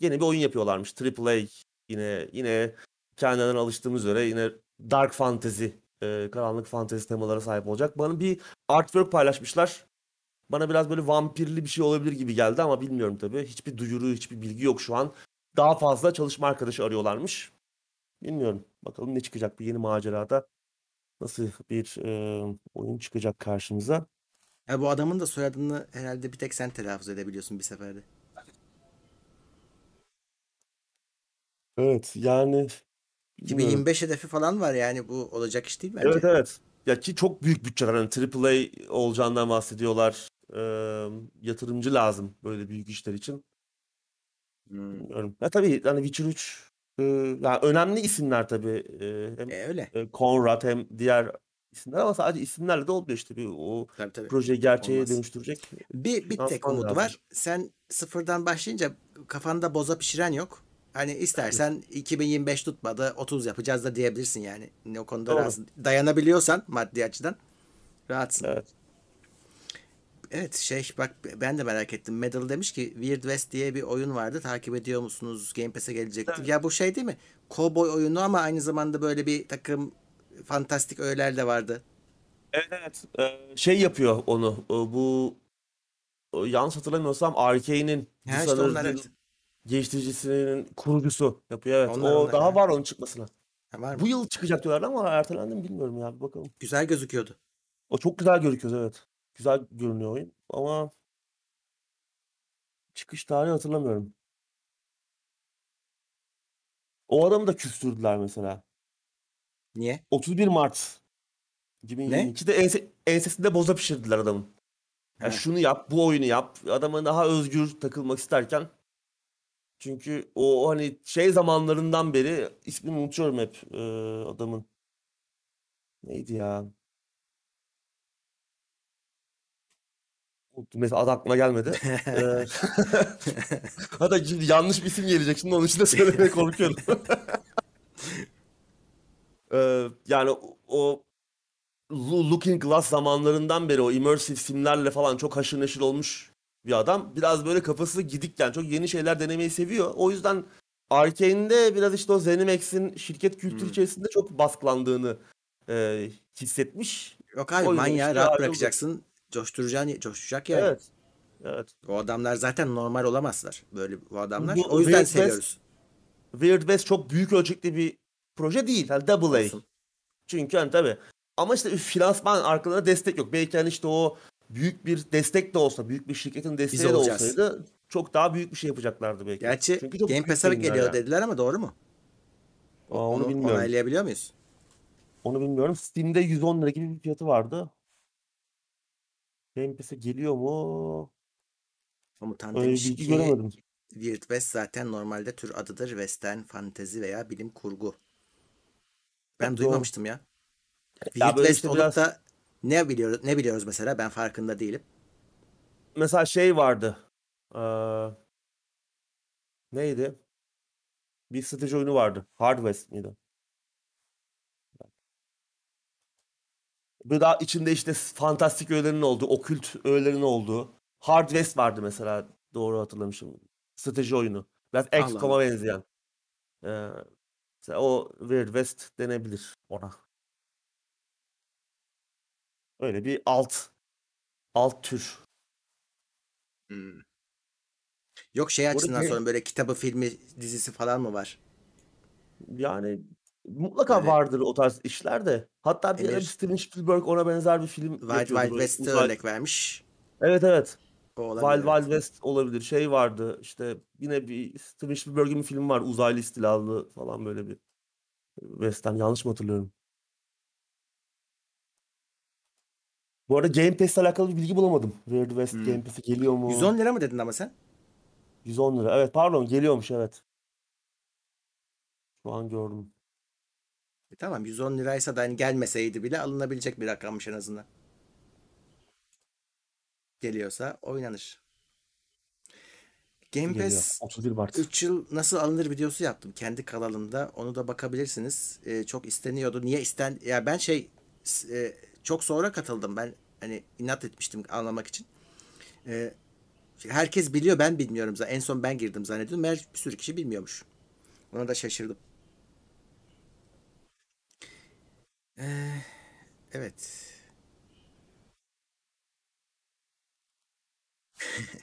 Yeni bir oyun yapıyorlarmış. AAA yine yine kendilerine alıştığımız üzere yine Dark Fantasy, e, karanlık fantasy temalara sahip olacak. Bana bir artwork paylaşmışlar. Bana biraz böyle vampirli bir şey olabilir gibi geldi ama bilmiyorum tabii. Hiçbir duyuru, hiçbir bilgi yok şu an. Daha fazla çalışma arkadaşı arıyorlarmış. Bilmiyorum. Bakalım ne çıkacak bu yeni macerada. Nasıl bir e, oyun çıkacak karşımıza. Ya bu adamın da soyadını herhalde bir tek sen telaffuz edebiliyorsun bir seferde. Evet yani bilmiyorum. 2025 hedefi falan var yani bu olacak iş değil bence. Evet evet. Ya ki çok büyük bütçeler hani AAA olacağından bahsediyorlar. Ee, yatırımcı lazım böyle büyük işler için. Hmm. Bilmiyorum. Ya tabii hani Witcher 3 e, yani önemli isimler tabii. E, hem E öyle. e, Conrad hem diğer isimler ama sadece isimlerle de olmuyor işte bir o Tabii tabii. projeyi gerçeğe Olmaz. dönüştürecek. Bir, bir tek Finansman umudu lazım. var. Sen sıfırdan başlayınca kafanda boza pişiren yok. Hani istersen 2025 tutmadı 30 yapacağız da diyebilirsin yani. O konuda Doğru. rahatsın. Dayanabiliyorsan maddi açıdan rahatsın. Evet. Evet şey bak ben de merak ettim. Medal demiş ki Weird West diye bir oyun vardı. Takip ediyor musunuz? Game Pass'e gelecekti. Evet. Ya bu şey değil mi? Cowboy oyunu ama aynı zamanda böyle bir takım fantastik öğeler de vardı. Evet evet. Ee, şey yapıyor onu. e, Bu e, yanlış hatırlamıyorsam Arkane'in Ha işte onlar evet. geliştiricisinin kurucusu yapıyor evet. Onlar, o onlar, daha ha. var onun çıkmasına. Ha, var mı? Bu yıl çıkacak diyorlar ama ertelendi mi bilmiyorum ya. Bir bakalım. Güzel gözüküyordu. O çok güzel gözüküyor evet. Güzel görünüyor oyun ama çıkış tarihi hatırlamıyorum. O adamı da küstürdüler mesela. Niye? 31 Mart 2022'de ense, ensesinde boza pişirdiler adamın. Ya Ha. şunu yap, bu oyunu yap. Adamın daha özgür takılmak isterken. Çünkü o hani şey zamanlarından beri ismini unutuyorum hep e, adamın. Neydi ya? Mesela adı aklıma gelmedi. Ee, Hatta şimdi yanlış bir isim gelecek. Şimdi onun için de söylemeye korkuyorum. Ee, yani o, Looking Glass zamanlarından beri o immersive simlerle falan çok haşır neşir olmuş bir adam. Biraz böyle kafası gidik yani çok yeni şeyler denemeyi seviyor. O yüzden Arkane'de biraz işte o ZeniMax'in şirket kültürü Hmm. içerisinde çok baskılandığını e, hissetmiş. Yok abi manyağı işte rahat ayrıldı. bırakacaksın. Coşturacaksın, coşacak yani. Evet. Evet. O adamlar zaten normal olamazlar. Böyle bu adamlar. Bu o yüzden Weird West- seviyoruz. Weird West çok büyük ölçekli bir proje değil. Hani double A. Olsun. Çünkü hani tabii. Ama işte finansman arkalarında destek yok. Belki hani işte o büyük bir destek de olsa, büyük bir şirketin desteği de olacağız. olsaydı çok daha büyük bir şey yapacaklardı belki. Gerçi Çünkü çok Game yayınlar geliyor yani. dediler ama doğru mu? Aa, onu Onu bilmiyorum. onaylayabiliyor muyuz? Onu bilmiyorum. Steam'de 110 lira gibi bir fiyatı vardı. Pass'e geliyor mu? Komutan Öyle bir demiş bilgi ki göremedim. Weird West zaten normalde tür adıdır. Western, fantezi veya bilim kurgu. Ben Evet, duymamıştım ya. Weird böyle West işte olup biraz- da ne biliyoruz ne biliyoruz mesela ben farkında değilim. Mesela şey vardı. Ee, neydi? Bir strateji oyunu vardı. Hard West miydi? Böyle daha içinde işte fantastik öğelerinin olduğu, okült öğelerinin olduğu. Hard West vardı mesela. Doğru hatırlamışım. Strateji oyunu. Biraz XCOM'a benzeyen. Ee, mesela o Weird West denebilir ona. Öyle bir alt alt tür. Hmm. Yok şey açısından sonra böyle kitabı, filmi, dizisi falan mı var? Yani mutlaka Böyle- vardır o tarz işler de. Hatta bir Emir- Steven Spielberg ona benzer bir film Wild yapıyordu Wild West'e örnek vermiş. Evet evet. O olabilir. Wild evet. Wild West olabilir. Şey vardı işte yine bir Steven Spielberg'in bir filmi var. Uzaylı istilalı falan böyle bir western. Yanlış mı hatırlıyorum? Bu arada Game Pass'le alakalı bir bilgi bulamadım. Weird West Hmm. Game Pass'e geliyor mu? 110 lira mı dedin ama sen? 110 lira. Evet pardon geliyormuş evet. Şu an gördüm. E tamam 110 liraysa da hani gelmeseydi bile alınabilecek bir rakammış en azından. Geliyorsa oynanır. Game geliyor. Pass 31 Mart. 3 yıl nasıl alınır videosu yaptım kendi kanalımda. Onu da bakabilirsiniz. Ee, çok isteniyordu. Niye isten ya ben şey e, çok sonra katıldım. Ben hani inat etmiştim anlamak için. Ee, herkes biliyor ben bilmiyorum zaten. En son ben girdim zannediyordum. Meğer bir sürü kişi bilmiyormuş. Ona da şaşırdım. Ee, evet.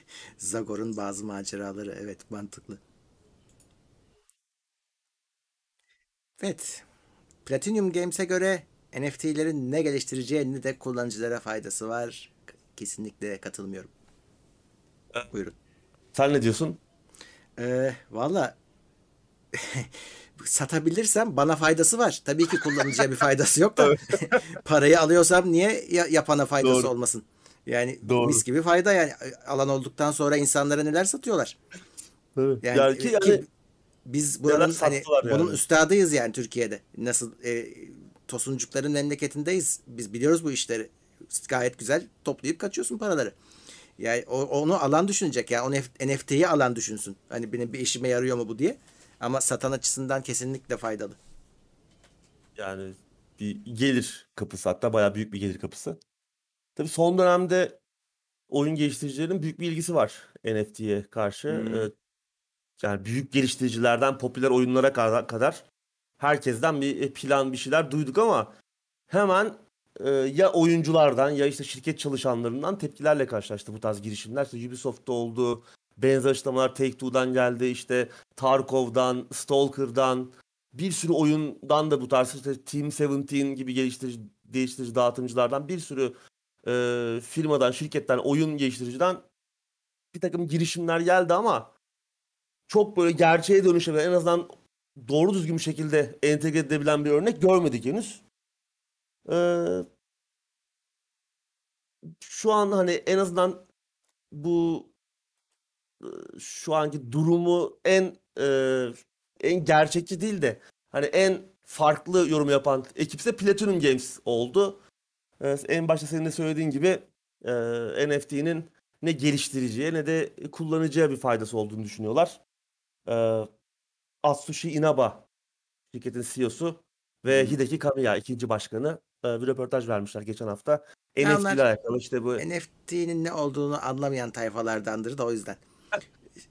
Zagor'un bazı maceraları. Evet mantıklı. Evet. Platinum Games'e göre NFT'lerin ne geliştireceği ne de kullanıcılara faydası var. Kesinlikle katılmıyorum. Buyurun. Sen ne diyorsun? Ee, Valla satabilirsem bana faydası var. Tabii ki kullanıcıya bir faydası yok da parayı alıyorsam niye ya- yapana faydası Doğru. olmasın? Yani Doğru. mis gibi fayda yani alan olduktan sonra insanlara neler satıyorlar? Evet. Yani, Yani ki e, yani ki biz buranın hani sattılar bunun yani. üstadıyız yani Türkiye'de. Nasıl e, tosuncukların memleketindeyiz. Biz biliyoruz bu işleri. Gayet güzel toplayıp kaçıyorsun paraları. Yani onu alan düşünecek ya. O NFT'yi alan düşünsün. Hani benim bir işime yarıyor mu bu diye. Ama satan açısından kesinlikle faydalı. yani bir gelir kapısı hatta bayağı büyük bir gelir kapısı. Tabii son dönemde oyun geliştiricilerin büyük bir ilgisi var NFT'ye karşı. Hmm. Ee, yani büyük geliştiricilerden popüler oyunlara kadar, herkesten bir plan bir şeyler duyduk ama hemen e, ya oyunculardan ya işte şirket çalışanlarından tepkilerle karşılaştı bu tarz girişimler. İşte Ubisoft'ta oldu, benzer açıklamalar Take-Two'dan geldi, işte Tarkov'dan, Stalker'dan, bir sürü oyundan da bu tarz işte Team 17 gibi geliştirici, geliştirici dağıtımcılardan bir sürü e, firmadan, şirketten, oyun geliştiriciden bir takım girişimler geldi ama çok böyle gerçeğe dönüşebilen en azından doğru düzgün bir şekilde entegre edebilen bir örnek görmedik henüz. Ee, şu an hani en azından bu şu anki durumu en e, en gerçekçi değil de hani en farklı yorum yapan ekipse Platinum Games oldu. Ee, en başta senin de söylediğin gibi e, NFT'nin ne geliştiriciye ne de kullanıcıya bir faydası olduğunu düşünüyorlar. Ee, Atsushi Inaba şirketin CEO'su ve Hı. Hideki Kamiya ikinci başkanı e, bir röportaj vermişler geçen hafta. Ya NFT onlar- ile alakalı işte bu. NFT'nin ne olduğunu anlamayan tayfalardandır da o yüzden.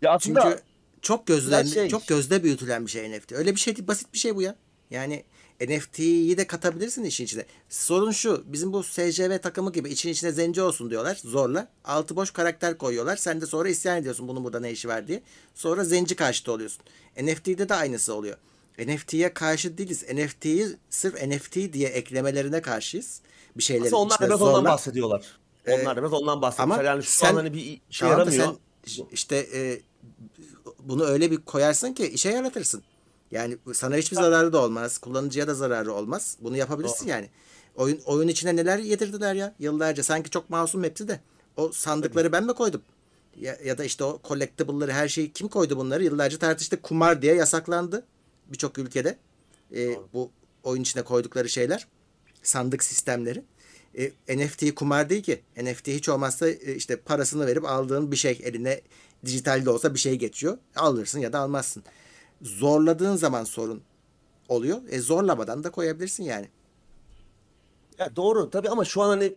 Ya aslında Çünkü çok gözden şey- çok gözde büyütülen bir şey NFT. Öyle bir şey değil, basit bir şey bu ya. Yani NFT'yi de katabilirsin işin içine. Sorun şu, bizim bu SJV takımı gibi için içine zenci olsun diyorlar zorla. Altı boş karakter koyuyorlar. Sen de sonra isyan ediyorsun bunun burada ne işi var diye. Sonra zenci karşıtı oluyorsun. NFT'de de aynısı oluyor. NFT'ye karşı değiliz. NFT'yi sırf NFT diye eklemelerine karşıyız. Bir şeyleri aslında onlar da ondan bahsediyorlar. Ee, Onlar da biraz ondan bahsediyorlar. ama Yani şu sen- an hani bir işe Tamam yaramıyor. sen işte e, bunu öyle bir koyarsın ki işe yaratırsın. Yani sana hiçbir zararı da olmaz. Kullanıcıya da zararı olmaz. Bunu yapabilirsin Doğru. yani. Oyun oyun içine neler yedirdiler ya yıllarca. Sanki çok masum hepsi de. O sandıkları ben mi koydum? Ya, ya da işte o collectible'ları her şeyi kim koydu bunları? Yıllarca tartıştık. Kumar diye yasaklandı birçok ülkede. E, bu oyun içine koydukları şeyler. Sandık sistemleri. E, NFT kumar değil ki. NFT hiç olmazsa e, işte parasını verip aldığın bir şey eline dijital de olsa bir şey geçiyor. Alırsın ya da almazsın. Zorladığın zaman sorun oluyor. E zorlamadan da koyabilirsin yani. Ya doğru tabii ama şu an hani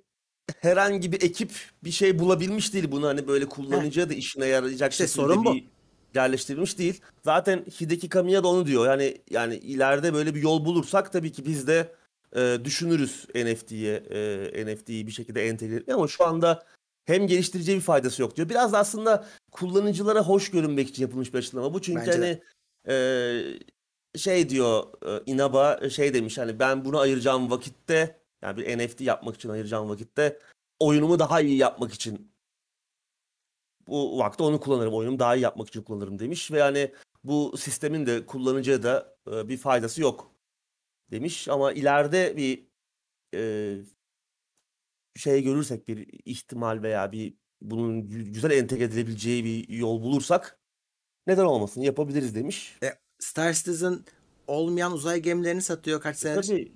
herhangi bir ekip bir şey bulabilmiş değil bunu hani böyle kullanıcıya da işine yarayacak İşte şekilde sorun bu. bir yerleştirilmiş değil. Zaten Hideki Kamiya da onu diyor. Yani yani ileride böyle bir yol bulursak tabii ki biz de e, düşünürüz NFT'ye e, NFT'yi bir şekilde entegre etmeyi ama şu anda hem geliştiriciye bir faydası yok diyor. Biraz da aslında kullanıcılara hoş görünmek için yapılmış bir açıklama bu. Çünkü Bence hani e, şey diyor e, Inaba şey demiş hani ben bunu ayıracağım vakitte yani bir NFT yapmak için ayıracağım vakitte oyunumu daha iyi yapmak için bu vakti onu kullanırım. Oyunumu daha iyi yapmak için kullanırım demiş ve yani bu sistemin de kullanıcıya da e, bir faydası yok demiş ama ileride bir e, şey görürsek bir ihtimal veya bir bunun gü- güzel entegre edilebileceği bir yol bulursak neden olmasın yapabiliriz demiş. E, Star Citizen olmayan uzay gemilerini satıyor kaç E senedir. tabii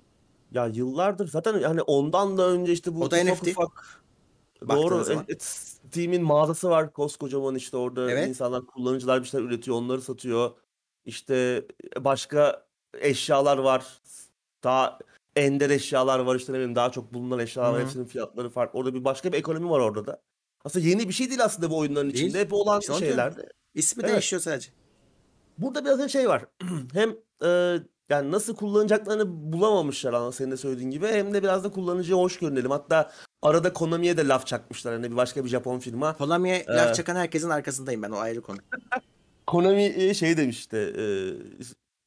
ya yıllardır zaten hani ondan da önce işte bu O da ufak NFT. ufak Doğru. Evet, Steam'in mağazası var koskocaman işte orada Evet. insanlar kullanıcılar bir şeyler üretiyor onları satıyor. İşte başka eşyalar var. Daha ender eşyalar var işte ne bileyim daha çok bulunan eşyalar var. Hı. Hepsinin fiyatları farklı. Orada bir başka bir ekonomi var orada da. Aslında yeni bir şey değil aslında bu oyunların Değil. içinde. Hep olan İşte onu diyorum. İsmi Evet. değişiyor sadece. Burada biraz da şey var. Hem e, yani nasıl kullanacaklarını bulamamışlar ama senin de söylediğin gibi hem de biraz da kullanıcıya hoş görünelim. Hatta arada Konami'ye de laf çakmışlar. Hani bir başka bir Japon firma. Konami'ye Ee, laf çakan herkesin arkasındayım ben o ayrı konu. Konami e, şey demişti. e,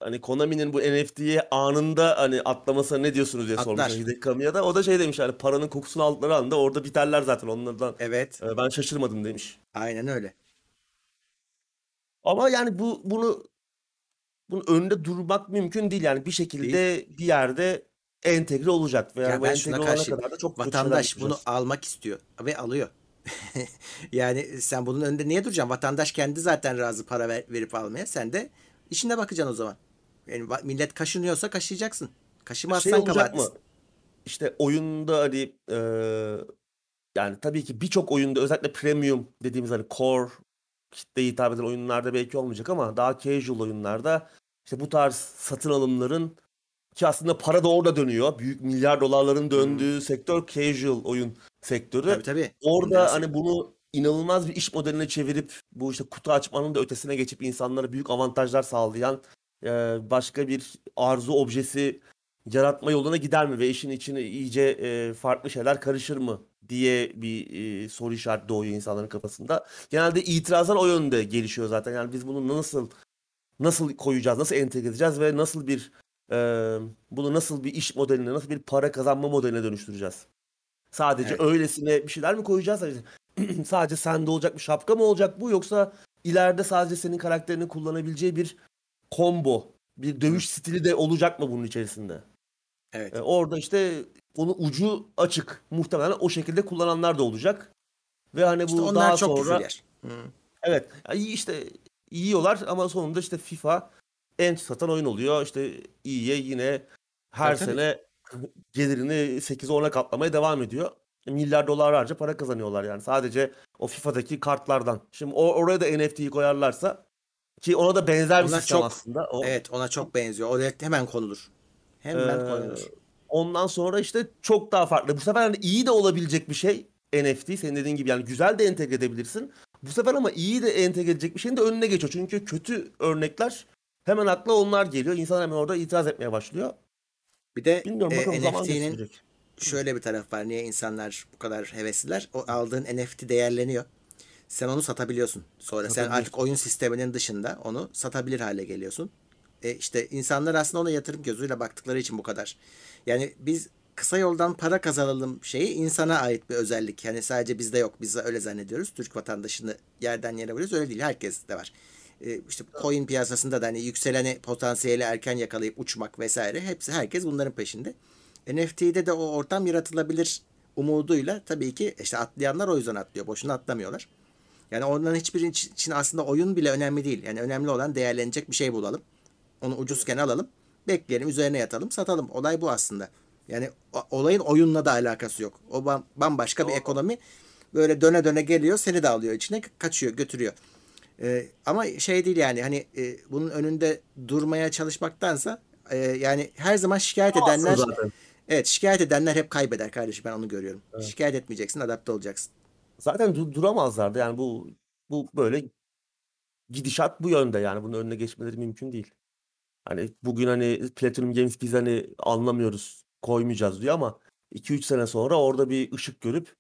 hani Konami'nin bu NFT'ye anında hani atlamasına ne diyorsunuz diye Atlar. Hideki Kamiya da. O da şey demiş hani paranın kokusunu aldıkları anda orada biterler zaten onlardan. Evet. e, ben şaşırmadım demiş. Aynen öyle. Ama yani bu bunu bunun önünde durmak mümkün değil. Yani bir şekilde bir yerde entegre olacak. Ve Ya yani ben entegre olana karşıyım. kadar da çok Vatandaş bunu almak istiyor ve alıyor. Yani sen bunun önünde niye duracaksın? Vatandaş kendi zaten razı para ver- verip almaya. Sen de işine bakacaksın o zaman. Yani millet kaşınıyorsa kaşıyacaksın. Şey Kaşımazsan olacak mı? İşte oyunda hani e, yani tabii ki birçok oyunda özellikle premium dediğimiz hani core kitleye hitap eden oyunlarda belki olmayacak ama daha casual oyunlarda işte bu tarz satın alımların ki aslında para da orada dönüyor. Büyük milyar dolarların döndüğü sektör casual oyun sektörü. Tabii tabii. Orada hani bunu inanılmaz bir iş modeline çevirip bu işte kutu açmanın da ötesine geçip insanlara büyük avantajlar sağlayan e, başka bir arzu objesi yaratma yoluna gider mi ve işin içine iyice e, farklı şeyler karışır mı diye bir e, soru işareti doğuyor insanların kafasında. Genelde itirazlar o yönde gelişiyor zaten. Yani biz bunu nasıl nasıl koyacağız, nasıl entegre edeceğiz ve nasıl bir e, bunu nasıl bir iş modeline, nasıl bir para kazanma modeline dönüştüreceğiz? Sadece Evet. öylesine bir şeyler mi koyacağız? Sadece, sadece sende olacak bir şapka mı olacak bu yoksa ileride sadece senin karakterini kullanabileceği bir combo, bir dövüş stili de olacak mı bunun içerisinde? Evet. E, orada işte onun ucu açık. Muhtemelen o şekilde kullananlar da olacak. Ve hani İşte bu onlar daha çok sonra. Hı. evet ya iyi işte yiyorlar ama sonunda işte FIFA en satan oyun oluyor. İşte iyiye yine her Tabii, tabii. sene gelirini 8-10'a katlamaya devam ediyor. Milyar dolarlarca para kazanıyorlar yani sadece o FIFA'daki kartlardan. Şimdi o, oraya da NFT'yi koyarlarsa ki ona da benzer bir sistem çok aslında. O, evet ona çok benziyor. Oraya hemen konulur. Hemen Ee, konulur. Ondan sonra işte çok daha farklı. Bu sefer hani iyi de olabilecek bir şey NFT. Senin dediğin gibi yani güzel de entegre edebilirsin. Bu sefer ama iyi de entegre edecek bir şeyin de önüne geçiyor. Çünkü kötü örnekler hemen akla onlar geliyor. İnsan hemen orada itiraz etmeye başlıyor. Bir de Bilmiyorum e, NFT'nin şöyle bir taraf var. Niye insanlar bu kadar hevesliler? O aldığın NFT değerleniyor. Sen onu satabiliyorsun. Sonra sen Satabiliyorsun. artık oyun sisteminin dışında onu satabilir hale geliyorsun. E işte insanlar aslında ona yatırım gözüyle baktıkları için bu kadar. Yani biz kısa yoldan para kazanalım şeyi insana ait bir özellik. Yani sadece bizde yok. Biz de öyle zannediyoruz. Türk vatandaşını yerden yere vuruyoruz. Öyle değil. Herkes de var. E, işte coin piyasasında da hani yükseleni potansiyeli erken yakalayıp uçmak vesaire hepsi herkes bunların peşinde. NFT'de de o ortam yaratılabilir umuduyla tabii ki işte atlayanlar o yüzden atlıyor. Boşuna atlamıyorlar. Yani onların hiçbir için aslında oyun bile önemli değil. Yani önemli olan değerlenecek bir şey bulalım. Onu ucuzken alalım. Bekleyelim, üzerine yatalım, satalım. Olay bu aslında. Yani olayın oyunla da alakası yok. O bam- bambaşka bir ekonomi. Böyle döne döne geliyor, seni de alıyor içine, kaçıyor, götürüyor. Ee, ama şey değil yani hani e, bunun önünde durmaya çalışmaktansa e, yani her zaman şikayet edenler zaten. evet şikayet edenler hep kaybeder kardeşim ben onu görüyorum. Şikayet etmeyeceksin, adapte olacaksın. Zaten du- duramazlardı. Yani bu bu böyle gidişat bu yönde yani bunun önüne geçmeleri mümkün değil. Hani bugün hani Platinum Games biz hani anlamıyoruz, koymayacağız diyor ama 2-3 sene sonra orada bir ışık görüp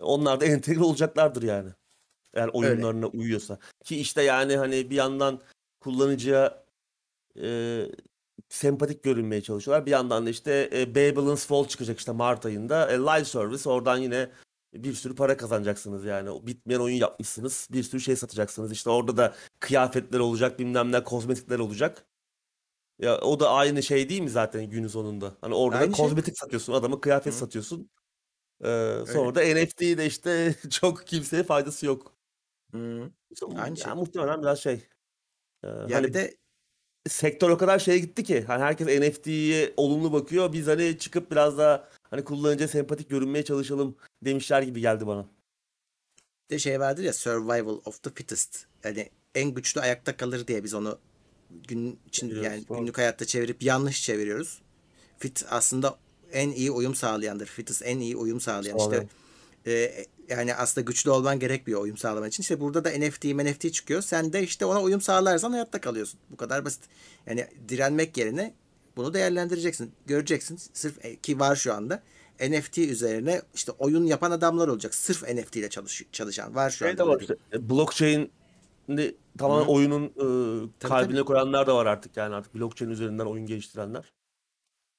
onlar da entegre olacaklardır yani. Eğer oyunlarına uyuyorsa. Ki işte yani hani bir yandan kullanıcıya e, sempatik görünmeye çalışıyorlar. Bir yandan da işte e, Babylon's Fall çıkacak işte Mart ayında. E, live service oradan yine bir sürü para kazanacaksınız yani. O Bitmeyen oyun yapmışsınız. Bir sürü şey satacaksınız. İşte orada da kıyafetler olacak, bilmem ne, kozmetikler olacak. Ya o da aynı şey değil mi zaten günün sonunda? Hani orada da Aynı şey. kozmetik satıyorsun, adama kıyafet Hı. satıyorsun. Ee, sonra da NFT'yi de işte çok kimseye faydası yok. Hı. İşte Aynı yani şey. muhtemelen biraz şey. Ee, Ya hani de sektör o kadar şeye gitti ki hani herkes NFT'ye olumlu bakıyor. Biz hani çıkıp biraz da hani kullanıcıya sempatik görünmeye çalışalım demişler gibi geldi bana. Bir de şey vardır ya survival of the fittest. Yani en güçlü ayakta kalır diye biz onu gün için Biliyoruz, yani doğru. günlük hayatta çevirip yanlış çeviriyoruz. Fit aslında en iyi uyum sağlayandır. Fittest en iyi uyum sağlayan işte. Sağlayan. e, yani aslında güçlü olman gerekmiyor uyum sağlaman için. İşte burada da NFT, NFT çıkıyor. Sen de işte ona uyum sağlarsan hayatta kalıyorsun. Bu kadar basit. Yani direnmek yerine bunu değerlendireceksin. Göreceksin. Sırf e, ki var şu anda. NFT üzerine işte oyun yapan adamlar olacak. Sırf NFT ile çalış, çalışan var şu Şey anda. var işte. e, Blockchain tamamen Hı. oyunun e, Tabii, kalbine tabii. koyanlar da var artık yani artık blockchain üzerinden oyun geliştirenler.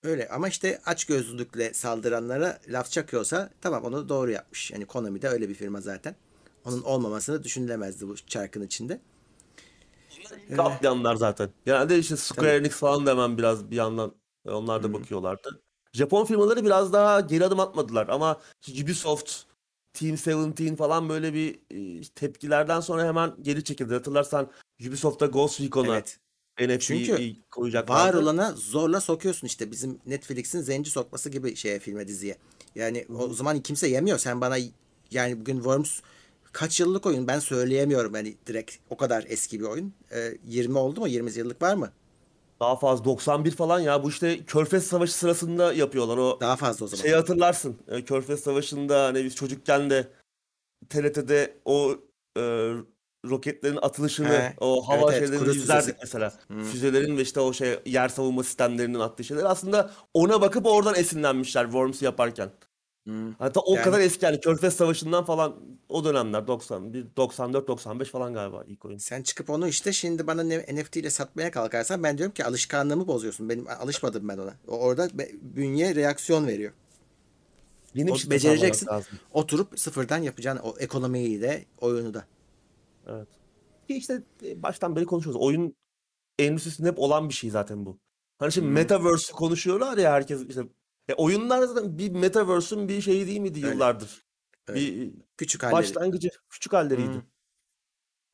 Öyle ama işte açgözlülükle saldıranlara laf çakıyorsa tamam onu doğru yapmış. Yani Konami de öyle bir firma zaten. Onun olmamasını düşünülemezdi bu çarkın içinde. İlk atlayanlar zaten. Genelde işte Square. Enix falan da hemen biraz bir yandan e, onlar da bakıyorlardı. Japon firmaları biraz daha geri adım atmadılar ama Ubisoft, Team 17 falan böyle bir e, tepkilerden sonra hemen geri çekildi. Hatırlarsan Ubisoft'ta Ghost Recon'a Evet. NFT Çünkü koyacaklardı. Var olana zorla sokuyorsun işte bizim Netflix'in zenci sokması gibi şeye filme diziye. Yani o zaman kimse yemiyor. Sen bana yani bugün Worms kaç yıllık oyun ben söyleyemiyorum yani direkt o kadar eski bir oyun. Ee, 20 oldu mu? 20 yıllık var mı? Daha fazla 91 falan ya bu işte Körfez Savaşı sırasında yapıyorlar o Daha fazla o zaman. Şeyi hatırlarsın. e, Körfez Savaşı'nda hani biz çocukken de TRT'de o e, roketlerin atılışını, He. o hava Evet, evet, şeylerini kruz izlerdik füzesi. mesela. Füzelerin ve işte o şey yer savunma sistemlerinin attığı şeyler. Aslında ona bakıp oradan esinlenmişler Worms'u yaparken. Hı. Hatta o Yani- kadar eski yani Körfez Savaşı'ndan falan o dönemler 91, 94, 95 falan galiba ilk oyun. Sen çıkıp onu işte şimdi bana ne- NFT ile satmaya kalkarsan ben diyorum ki alışkanlığımı bozuyorsun. Benim alışmadım ben ona. O orada be- bünye reaksiyon veriyor. Yeni O bir şey becereceksin. lazım. Oturup sıfırdan yapacaksın o ekonomiyi de oyunu da. Evet. Ki işte e, baştan beri konuşuyoruz. Oyun endüstrisinde hep olan bir şey zaten bu. Hani şimdi Hı. Metaverse konuşuyorlar ya herkes işte. E oyunlar zaten bir Metaverse'ün bir şeyi değil miydi Öyle. yıllardır? Öyle. Bir Küçük halleri. başlangıcı, küçük halleriydi. Hı.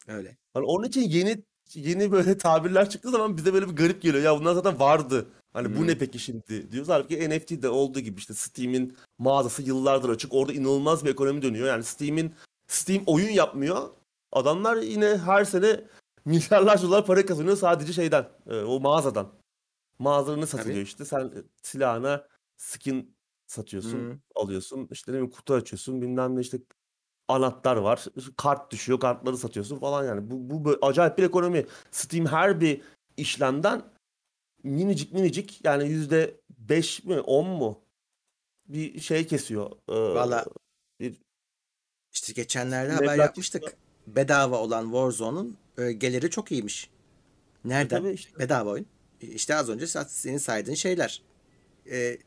Öyle. Hani onun için yeni yeni böyle tabirler çıktığı zaman bize böyle bir garip geliyor. Ya bunlar zaten vardı. Hani bu Hı. ne peki şimdi diyoruz. Halbuki NFT'de olduğu gibi işte Steam'in mağazası yıllardır açık. Orada inanılmaz bir ekonomi dönüyor. Yani Steam'in Steam oyun yapmıyor. Adamlar yine her sene milyarlarca dolar para kazanıyor sadece şeyden, e, o mağazadan. Mağazalarını satılıyor Tabii. işte. Sen silahına skin satıyorsun, Hı. alıyorsun. İşte ne bileyim kutu açıyorsun. Bilmem ne işte anahtar var. Kart düşüyor, kartları satıyorsun falan yani. Bu, bu böyle acayip bir ekonomi. Steam her bir işlemden minicik minicik yani yüzde beş mi, on mu bir şey kesiyor. Ee, Valla bir işte geçenlerde Meblağ haber yapmıştık. Bedava olan Warzone'un e, geliri çok iyiymiş. Nereden? tabii işte. Bedava oyun. E, İşte az önce senin saydığın şeyler. E,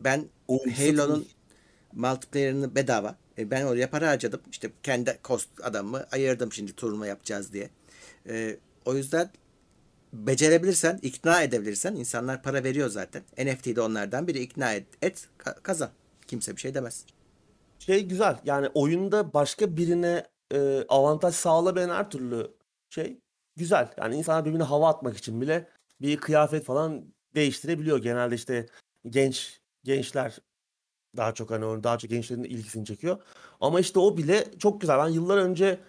ben Halo'nun multiplayer'ını bedava. E, ben oraya para harcadım. İşte kendi cost adamımı ayırdım şimdi turnuva yapacağız diye. E, o yüzden becerebilirsen, ikna edebilirsen insanlar para veriyor zaten. NFT de onlardan biri ikna et, et ka- kazan. Kimse bir şey demez. şey güzel. Yani oyunda başka birine e, avantaj sağlamayan her türlü şey güzel. Yani insanlar birbirine hava atmak için bile bir kıyafet falan değiştirebiliyor. Genelde işte genç gençler daha çok hani daha çok gençlerin ilgisini çekiyor. Ama işte o bile çok güzel. Ben yıllar önce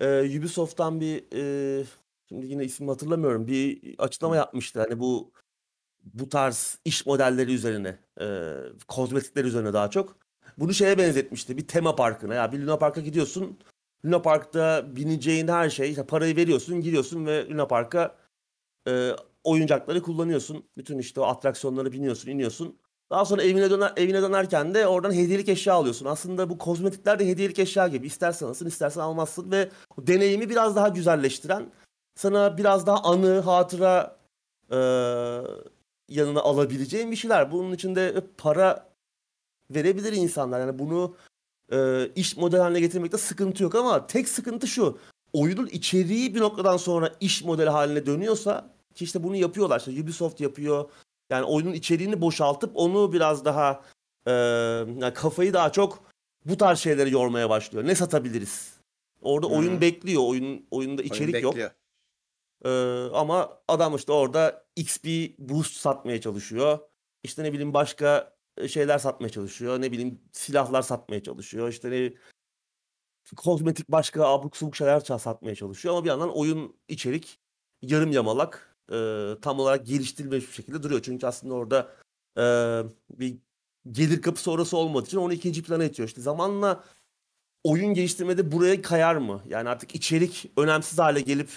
e, Ubisoft'tan bir e, şimdi yine ismini hatırlamıyorum. Bir açıklama yapmıştı. Hani bu bu tarz iş modelleri üzerine, e, kozmetikler üzerine daha çok. Bunu şeye benzetmişti. Bir tema parkına. Ya bir Luna Park'a gidiyorsun. Luna Park'ta bineceğin her şey, işte parayı veriyorsun, giriyorsun ve Luna Park'a e, oyuncakları kullanıyorsun. Bütün işte o atraksiyonlara biniyorsun, iniyorsun. Daha sonra evine döner evine dönerken de oradan hediyelik eşya alıyorsun. Aslında bu kozmetikler de hediyelik eşya gibi. İstersen alırsın, istersen almazsın ve deneyimi biraz daha güzelleştiren, sana biraz daha anı, hatıra e, yanına alabileceğin bir şeyler. Bunun içinde para verebilir insanlar. Yani bunu e, iş model haline getirmekte sıkıntı yok ama tek sıkıntı şu. Oyunun içeriği bir noktadan sonra iş modeli haline dönüyorsa ki işte bunu yapıyorlar. İşte Ubisoft yapıyor. Yani oyunun içeriğini boşaltıp onu biraz daha e, yani kafayı daha çok bu tarz şeyleri yormaya başlıyor. Ne satabiliriz? Orada Hı. oyun bekliyor. Oyun oyunda içerik Oyun yok. Ee, ama adam işte orada XP boost satmaya çalışıyor. İşte ne bileyim başka şeyler satmaya çalışıyor. Ne bileyim silahlar satmaya çalışıyor. İşte ne kozmetik başka abuk subuk şeyler satmaya çalışıyor. Ama bir yandan oyun içerik yarım yamalak e, tam olarak geliştirilmiş bir şekilde duruyor. Çünkü aslında orada e, bir gelir kapısı orası olmadığı için onu ikinci plana itiyor. İşte zamanla oyun geliştirmede buraya kayar mı? Yani artık içerik önemsiz hale gelip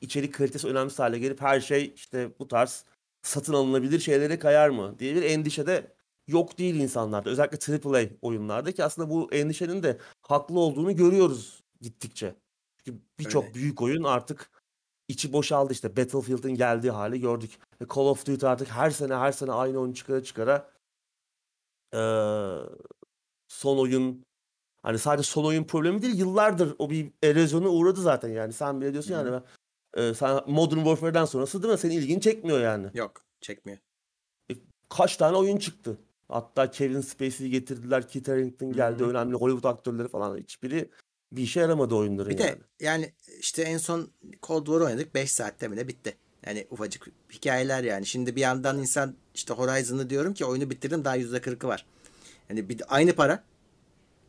içerik kalitesi önemsiz hale gelip her şey işte bu tarz satın alınabilir şeylere kayar mı diye bir endişe de yok değil insanlarda. Özellikle AAA oyunlarda ki aslında bu endişenin de haklı olduğunu görüyoruz gittikçe. Çünkü birçok büyük oyun artık içi boşaldı işte Battlefield'ın geldiği hali gördük. Call of Duty artık her sene her sene aynı oyun çıkara çıkara ee, son oyun hani sadece son oyun problemi değil yıllardır o bir erozyona uğradı zaten yani sen bile diyorsun yani ben e, sen Modern Warfare'den sonrası değil mi? Senin ilgini çekmiyor yani. Yok çekmiyor. E, kaç tane oyun çıktı? Hatta Kevin Spacey'i getirdiler. Kit Harington geldi. Hı-hı. Önemli Hollywood aktörleri falan. Hiçbiri bir işe yaramadı oyunların bir yani. de yani işte en son Cold War oynadık. 5 saatte mi ne bitti. Yani ufacık hikayeler yani. Şimdi bir yandan insan işte Horizon'ı diyorum ki oyunu bitirdim daha %40'ı var. Yani bir, aynı para.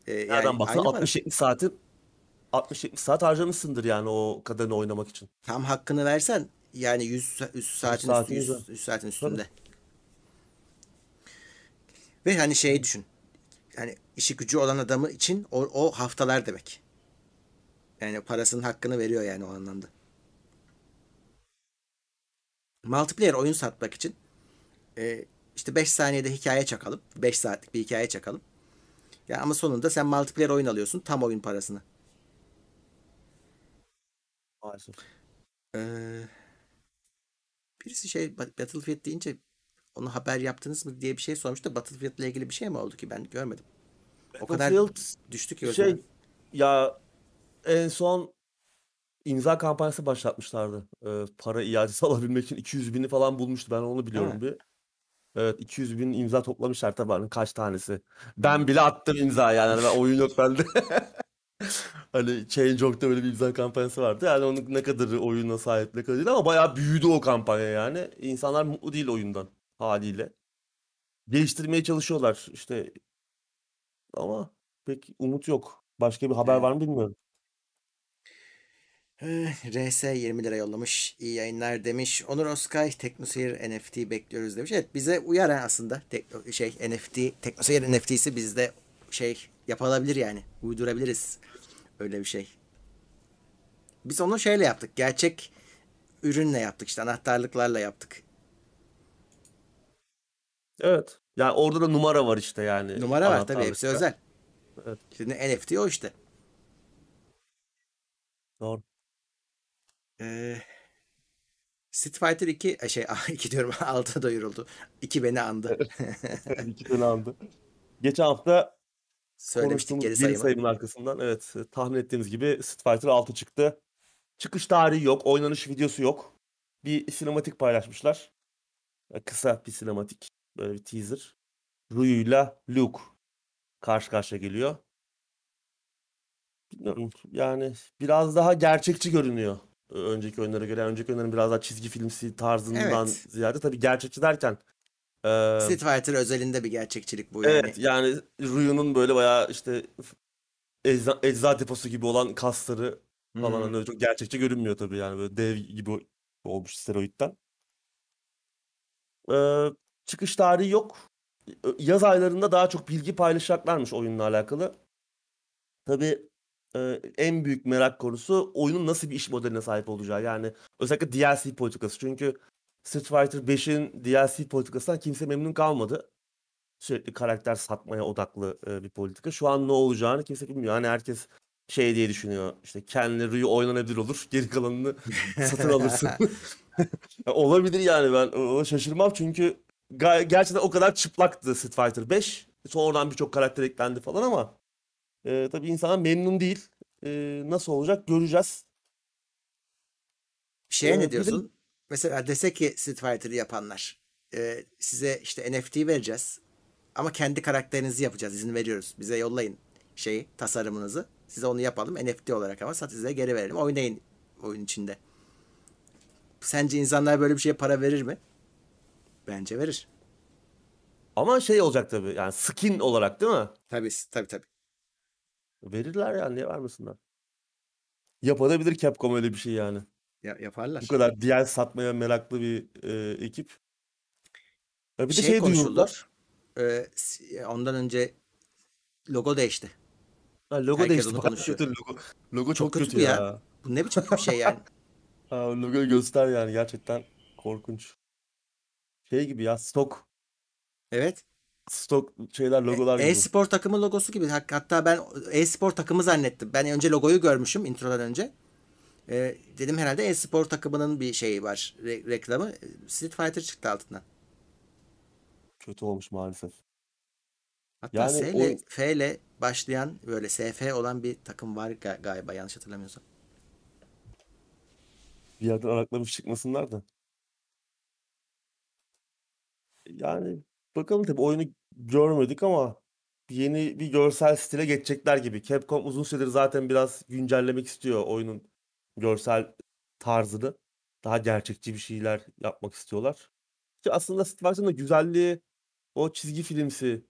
Ee, Nereden yani baksan 60-70 saati 60-70 saat harcamışsındır yani o kadarını oynamak için. Tam hakkını versen yani 100, 100 saatin, saatin üstü, 100, 100 saatin üstünde. Tabii. Ve hani şeyi düşün. Yani işi gücü olan adamı için o, o haftalar demek. Yani parasının hakkını veriyor yani o anlamda. Multiplayer oyun satmak için e, işte 5 saniyede hikaye çakalım. 5 saatlik bir hikaye çakalım. Ya ama sonunda sen multiplayer oyun alıyorsun tam oyun parasını. Maalesef. Ee, birisi şey Battlefield deyince onu haber yaptınız mı diye bir şey sormuştu. Battlefield ile ilgili bir şey mi oldu ki ben görmedim. O kadar düştü ki şey ya en son imza kampanyası başlatmışlardı. Ee, para iadesi alabilmek için 200 bini falan bulmuştu. Ben onu biliyorum ha. bir. Evet 200 bin imza toplamışlar tabii kaç tanesi. Ben bile attım imza yani. Ben, oyun yok bende. hani Change.org'da böyle bir imza kampanyası vardı. Yani onun ne kadar oyuna sahip ne kadar değil ama bayağı büyüdü o kampanya yani. İnsanlar mutlu değil oyundan haliyle. Geliştirmeye çalışıyorlar işte ama pek umut yok. Başka bir haber Evet. var mı bilmiyorum. RS 20 lira yollamış. İyi yayınlar demiş. Onur Oskay Teknoseyir NFT bekliyoruz demiş. Evet bize uyar aslında. Tekno, şey NFT Teknoseyir NFT'si bizde şey yapılabilir yani. Uydurabiliriz. Öyle bir şey. Biz onu şeyle yaptık. Gerçek ürünle yaptık işte anahtarlıklarla yaptık. Evet. Yani orada da numara var işte yani. Numara var tabii hepsi özel. Evet. Şimdi NFT o işte. Doğru. Ee, Street Fighter 2 e, şey 2 diyorum 6 duyuruldu. 2 beni andı. 2 beni andı. Geçen hafta söylemiştik geri sayımı. sayımın arkasından evet tahmin ettiğimiz gibi Street Fighter 6 çıktı. Çıkış tarihi yok, oynanış videosu yok. Bir sinematik paylaşmışlar. Kısa bir sinematik. Böyle bir teaser. Ryu'yla Luke karşı karşıya geliyor. Bilmiyorum yani biraz daha gerçekçi görünüyor önceki oyunlara göre. önceki oyunların biraz daha çizgi filmsi tarzından evet. ziyade tabii gerçekçi derken e, Street Fighter özelinde bir gerçekçilik bu yani. Evet yani Ryu'nun böyle bayağı işte ecza, ecza deposu gibi olan kasları falan hmm. hani çok gerçekçi görünmüyor tabii yani böyle dev gibi olmuş steroidden. Ee, çıkış tarihi yok. Yaz aylarında daha çok bilgi paylaşacaklarmış oyunla alakalı. Tabii e, en büyük merak konusu oyunun nasıl bir iş modeline sahip olacağı. Yani özellikle DLC politikası. Çünkü Street Fighter 5'in DLC politikasından kimse memnun kalmadı. Sürekli karakter satmaya odaklı e, bir politika. Şu an ne olacağını kimse bilmiyor. Hani herkes şey diye düşünüyor. İşte kendi Ryu oynanabilir olur. Geri kalanını satın alırsın. Olabilir yani ben ona şaşırmam çünkü gerçekten o kadar çıplaktı Street Fighter 5. Sonradan birçok karakter eklendi falan ama e, tabii insanlar memnun değil. E, nasıl olacak göreceğiz. Şeye ee, ne diyorsun? De... Mesela desek ki Street Fighter'ı yapanlar e, size işte NFT vereceğiz ama kendi karakterinizi yapacağız izin veriyoruz. Bize yollayın şeyi tasarımınızı. Size onu yapalım NFT olarak ama size geri verelim. Oynayın oyun içinde. Sence insanlar böyle bir şeye para verir mi? Bence verir. Ama şey olacak tabii yani skin olarak değil mi? Tabii tabii tabii. Verirler yani niye vermesinler? Yapabilir Capcom öyle bir şey yani. Ya, yaparlar. Bu kadar diğer satmaya meraklı bir e, ekip. Ya bir de Şey şey duyurdular. Ee, ondan önce logo değişti. Ha, logo Herkes değişti. onu Bayağı konuşuyor. kötü logo. Logo Çok çok kötü kötü ya. ya. Bu ne biçim bir şey yani? Ha, logoyu göster yani gerçekten korkunç. Şey gibi ya stok Evet. Stok şeyler logolar gibi. E-spor takımı logosu gibi. Hatta ben e-spor takımı zannettim. Ben önce logoyu görmüşüm introdan önce. Ee, dedim herhalde e-spor takımının bir şeyi var. re- reklamı. Street Fighter çıktı altından. Kötü olmuş maalesef. Hatta Yani S o ile F ile başlayan böyle SF olan bir takım var ga- galiba yanlış hatırlamıyorsam. bir yerden araklamış çıkmasınlar da. Yani bakalım tabii oyunu görmedik ama yeni bir görsel stile geçecekler gibi. Capcom uzun süredir zaten biraz güncellemek istiyor oyunun görsel tarzını. Daha gerçekçi bir şeyler yapmak istiyorlar. Ki aslında Street Fighter'ın da güzelliği o çizgi filmsi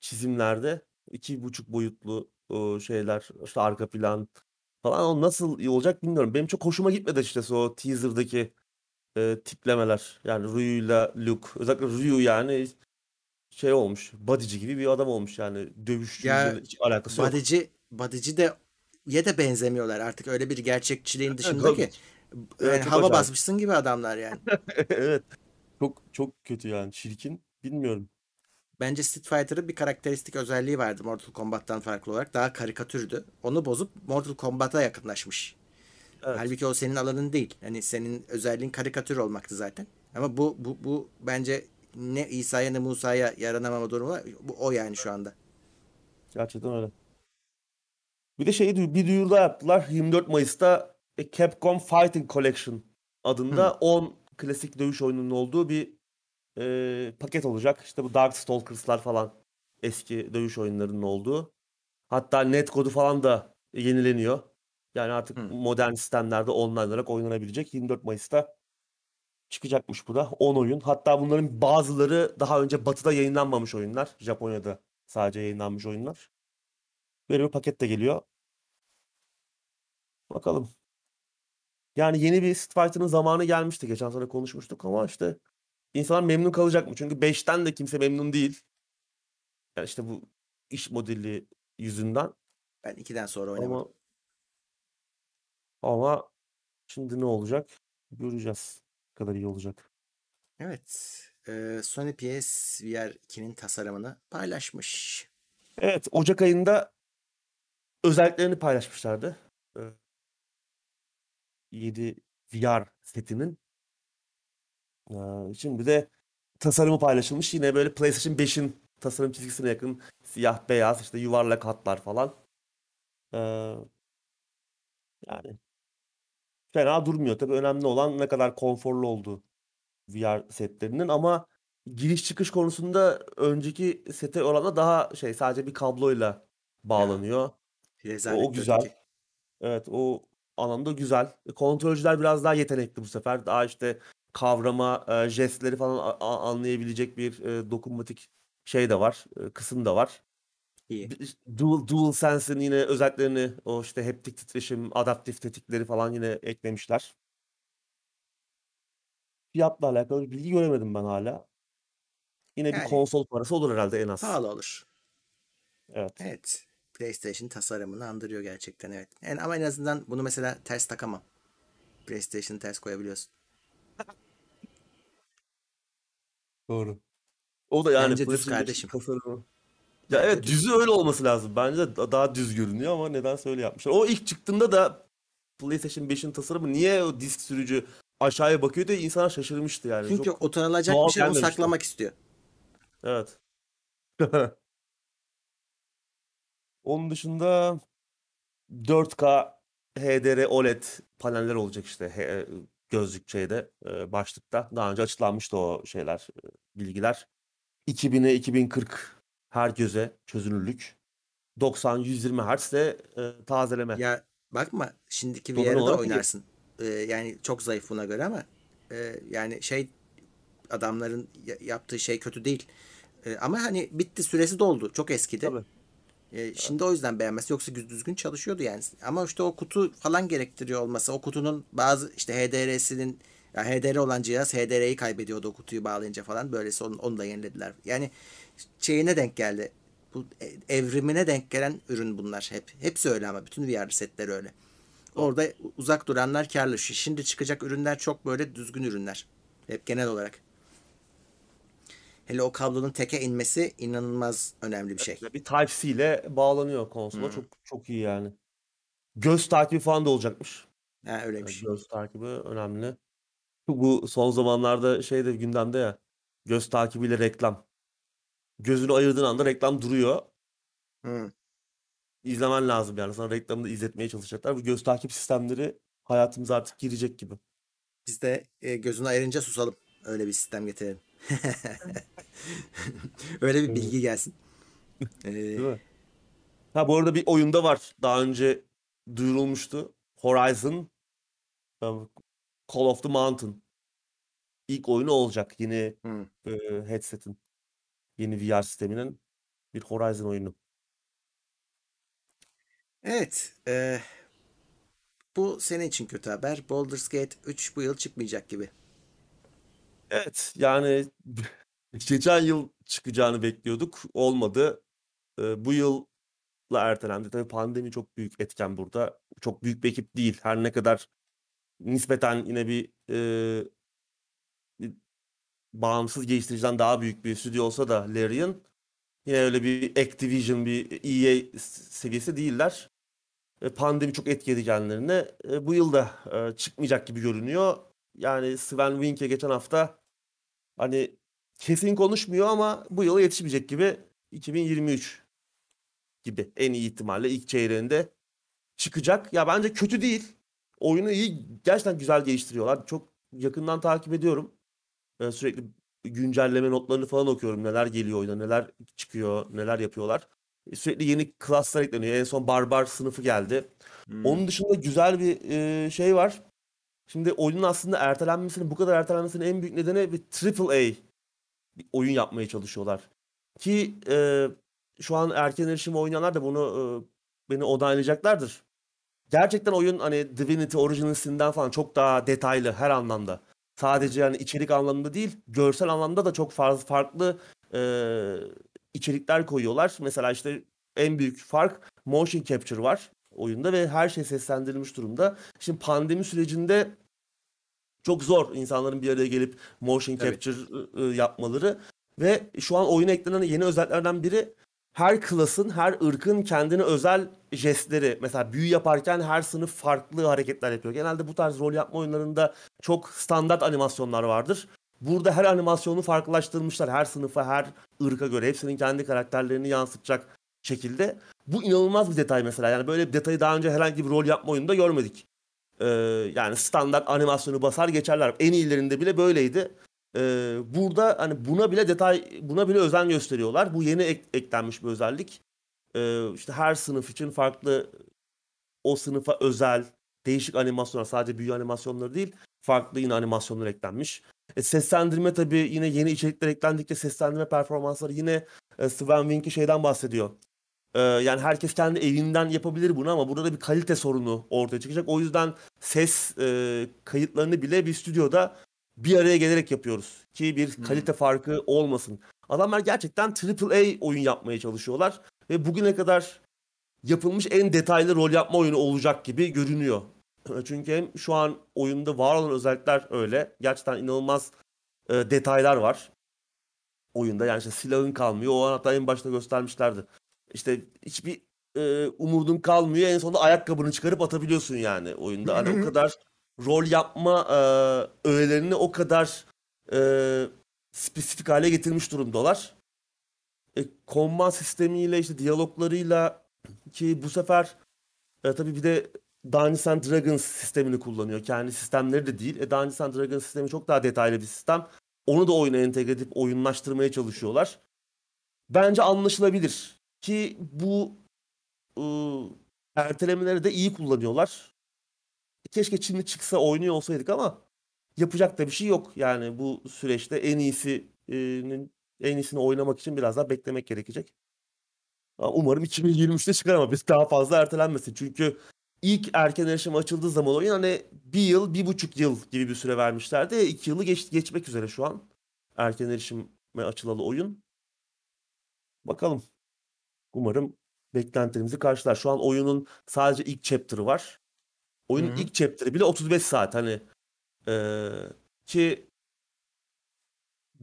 çizimlerde iki buçuk boyutlu şeyler işte arka plan falan o nasıl iyi olacak bilmiyorum. Benim çok hoşuma gitmedi açıkçası o teaser'daki e, tiplemeler. Yani Ryu'yla Luke. Özellikle Ryu yani şey olmuş. Bodyci gibi bir adam olmuş yani. Dövüşçüyle hiç alakası yok. Bodyci, Bodyci de ye de benzemiyorlar artık öyle bir gerçekçiliğin dışında ki. Yani hava acayip. basmışsın gibi adamlar yani. Evet. Çok çok kötü yani. Çirkin. Bilmiyorum. Bence Street Fighter'ın bir karakteristik özelliği vardı Mortal Kombat'tan farklı olarak. Daha karikatürdü. Onu bozup Mortal Kombat'a yakınlaşmış. Evet. Halbuki o senin alanın değil. Hani senin özelliğin karikatür olmaktı zaten. Ama bu bu bu bence ne İsa'ya ne Musa'ya yaranamama durumu var. Bu o yani şu anda. Gerçekten öyle. Bir de şeyi bir duyuru daha yaptılar. 24 Mayıs'ta e, Capcom Fighting Collection adında 10 klasik dövüş oyununun olduğu bir e, paket olacak. İşte bu Darkstalkers'lar falan eski dövüş oyunlarının olduğu. Hatta netkodu falan da yenileniyor. Yani artık Hı. modern sistemlerde online olarak oynanabilecek. 24 Mayıs'ta çıkacakmış bu da. 10 oyun. Hatta bunların bazıları daha önce Batı'da yayınlanmamış oyunlar. Japonya'da sadece yayınlanmış oyunlar. Böyle bir paket de geliyor. Bakalım. Yani yeni bir Street Fighter'ın zamanı gelmişti. Geçen sene konuşmuştuk ama işte insanlar memnun kalacak mı? Çünkü 5'ten de kimse memnun değil. Yani işte bu iş modeli yüzünden. Ben ikiden sonra oynamadım. Ama ama şimdi ne olacak? Göreceğiz. Kadar iyi olacak. Evet. Ee, Sony PSVR 2'nin tasarımını paylaşmış. Evet, Ocak ayında özelliklerini paylaşmışlardı. Ee, 7 VR setinin. Ee, Şimdi de tasarımı paylaşılmış. Yine böyle PlayStation 5'in tasarım çizgisine yakın siyah beyaz işte yuvarlak hatlar falan. Ee, yani fena durmuyor. Tabii önemli olan ne kadar konforlu olduğu VR setlerinin ama giriş çıkış konusunda önceki sete oranla daha şey sadece bir kabloyla bağlanıyor. Rezalet o güzel. öteki. Evet o anlamda güzel. Kontrolcüler biraz daha yetenekli bu sefer. Daha işte kavrama, e, jestleri falan anlayabilecek bir e, dokunmatik şey de var. e, kısım da var. İyi. Bir- Dual, Dual Sense'in yine özelliklerini o işte haptik titreşim, adaptif tetikleri falan yine eklemişler. Fiyatla alakalı bir bilgi göremedim ben hala. Yine bir Yani- konsol parası olur herhalde en az. Pahalı olur. Evet. Evet. PlayStation tasarımını andırıyor gerçekten evet. Yani ama en azından bunu mesela ters takamam. PlayStation'ı ters koyabiliyorsun. Doğru. O da yani Bence düz PlayStation 5'in kardeşim. tasarımı. Ya evet düz. düzü öyle olması lazım. Bence de da- daha düz görünüyor ama nedense öyle yapmışlar. O ilk çıktığında da PlayStation 5'in tasarımı niye o disk sürücü aşağıya bakıyor diye insanlar şaşırmıştı yani. Çünkü Çok utanılacak bir şey onu saklamak istiyor. evet. Onun dışında 4K HDR OLED paneller olacak işte he- gözlük şeyde e, başlıkta. Daha önce açıklanmıştı o şeyler, e, bilgiler. 2000'e 2040 herkese çözünürlük. 90-120 Hz de e, tazeleme. Ya bakma şimdiki olarak iyi. oynarsın. Ee, yani çok zayıf buna göre ama e, yani şey adamların ya- yaptığı şey kötü değil. E, ama hani bitti süresi doldu. Çok eskidi. Tabii. E, şimdi o yüzden beğenmesi yoksa düzgün çalışıyordu yani. Ama işte o kutu falan gerektiriyor olması. O kutunun bazı işte HDR'sinin ya HDR olan cihaz HDR'yi kaybediyordu o kutuyu bağlayınca falan. Böylesi onu, onu da yenilediler. Yani şeyine denk geldi. Bu e, evrimine denk gelen ürün bunlar hep. Hepsi öyle ama bütün VR setleri öyle. Orada uzak duranlar karlı. Şimdi çıkacak ürünler çok böyle düzgün ürünler. Hep genel olarak. Hele o kablonun teke inmesi inanılmaz önemli bir şey. Bir Type-C ile bağlanıyor konsola. Hmm. Çok çok iyi yani. Göz takibi falan da olacakmış. Ha öyleymiş. Göz takibi önemli. Bu son zamanlarda şey de gündemde ya. Göz takibiyle reklam. Gözünü ayırdığın anda reklam duruyor. Hı. İzlemen lazım yani. Sana reklamı da izletmeye çalışacaklar. Bu göz takip sistemleri hayatımıza artık girecek gibi. Biz de e, gözünü ayırınca susalım. Öyle bir sistem getirelim. Öyle bir bilgi gelsin. Ee, Değil mi? Ha bu arada bir oyunda var. Daha önce duyurulmuştu. Horizon um, Call of the Mountain. İlk oyunu olacak yeni hı. e, headset'in. Yeni VR sisteminin bir Horizon oyunu. Evet. e, bu senin için kötü haber. Baldur's Gate 3 bu yıl çıkmayacak gibi. Evet yani geçen yıl çıkacağını bekliyorduk. Olmadı. E, bu yılla ertelendi. Tabii pandemi çok büyük etken burada. Çok büyük bir ekip değil. Her ne kadar nispeten yine bir, e, bağımsız geliştiriciden daha büyük bir stüdyo olsa da Larian yine öyle bir Activision bir EA seviyesi değiller. E, pandemi çok etkiledi kendilerini. E, bu yıl da e, çıkmayacak gibi görünüyor. Yani Sven Wink'e geçen hafta hani kesin konuşmuyor ama bu yıl yetişmeyecek gibi 2023 gibi en iyi ihtimalle ilk çeyreğinde çıkacak. Ya bence kötü değil. Oyunu iyi gerçekten güzel geliştiriyorlar. Çok yakından takip ediyorum. Ee, sürekli güncelleme notlarını falan okuyorum. Neler geliyor oyuna, neler çıkıyor, neler yapıyorlar. Sürekli yeni klaslar ekleniyor. En son Barbar sınıfı geldi. Hmm. Onun dışında güzel bir e, şey var. Şimdi oyunun aslında ertelenmesinin, bu kadar ertelenmesinin en büyük nedeni bir AAA bir oyun yapmaya çalışıyorlar. Ki e, şu an erken erişim oynayanlar da bunu e, beni onaylayacaklardır. Gerçekten oyun hani Divinity Original'sinden falan çok daha detaylı her anlamda. Sadece yani içerik anlamında değil, görsel anlamda da çok farklı farklı e, içerikler koyuyorlar. Mesela işte en büyük fark motion capture var oyunda ve her şey seslendirilmiş durumda. Şimdi pandemi sürecinde çok zor insanların bir araya gelip motion Tabii. capture e, e, yapmaları ve şu an oyuna eklenen yeni özelliklerden biri her klasın, her ırkın kendine özel jestleri. Mesela büyü yaparken her sınıf farklı hareketler yapıyor. Genelde bu tarz rol yapma oyunlarında çok standart animasyonlar vardır. Burada her animasyonu farklılaştırmışlar. Her sınıfa, her ırka göre. Hepsinin kendi karakterlerini yansıtacak şekilde. Bu inanılmaz bir detay mesela. Yani böyle bir detayı daha önce herhangi bir rol yapma oyununda görmedik. Ee, yani standart animasyonu basar geçerler. En iyilerinde bile böyleydi. Ee, burada hani buna bile detay, buna bile özen gösteriyorlar. Bu yeni ek- eklenmiş bir özellik. Ee, işte her sınıf için farklı o sınıfa özel değişik animasyonlar sadece büyü animasyonları değil farklı yine animasyonlar eklenmiş. E, seslendirme tabii yine yeni içerikler eklendikçe seslendirme performansları yine e, Sven Wink'i şeyden bahsediyor. E, yani herkes kendi evinden yapabilir bunu ama burada da bir kalite sorunu ortaya çıkacak. O yüzden ses e, kayıtlarını bile bir stüdyoda bir araya gelerek yapıyoruz ki bir Hmm. kalite farkı olmasın. Adamlar gerçekten AAA oyun yapmaya çalışıyorlar ve bugüne kadar yapılmış en detaylı rol yapma oyunu olacak gibi görünüyor. Çünkü hem şu an oyunda var olan özellikler öyle. Gerçekten inanılmaz e, detaylar var oyunda. Yani işte silahın kalmıyor. O an hatta en başta göstermişlerdi. İşte hiçbir e, umudun kalmıyor. En sonunda ayakkabını çıkarıp atabiliyorsun yani oyunda. Hani o kadar rol yapma e, öğelerini o kadar e, spesifik hale getirmiş durumdalar. E, komba sistemiyle işte diyaloglarıyla ki bu sefer e, tabii bir de Dungeons and Dragons sistemini kullanıyor. Kendi sistemleri de değil. E, Dungeons and Dragons sistemi çok daha detaylı bir sistem. Onu da oyuna entegre edip oyunlaştırmaya çalışıyorlar. Bence anlaşılabilir. Ki bu ıı, ertelemeleri de iyi kullanıyorlar. Keşke şimdi çıksa oynuyor olsaydık ama yapacak da bir şey yok. Yani bu süreçte en iyisinin En iyisini oynamak için biraz daha beklemek gerekecek. Umarım 2023'te çıkar ama biz daha fazla ertelenmesin. Çünkü ilk erken erişim açıldığı zaman oyun hani bir yıl, bir buçuk yıl gibi bir süre vermişlerdi. İki yılı geç, geçmek üzere şu an. Erken erişime açılalı oyun. Bakalım. Umarım beklentilerimizi karşılar. Şu an oyunun sadece ilk chapter'ı var. Oyunun Hı-hı. ilk chapter'ı bile 35 saat hani ee, ki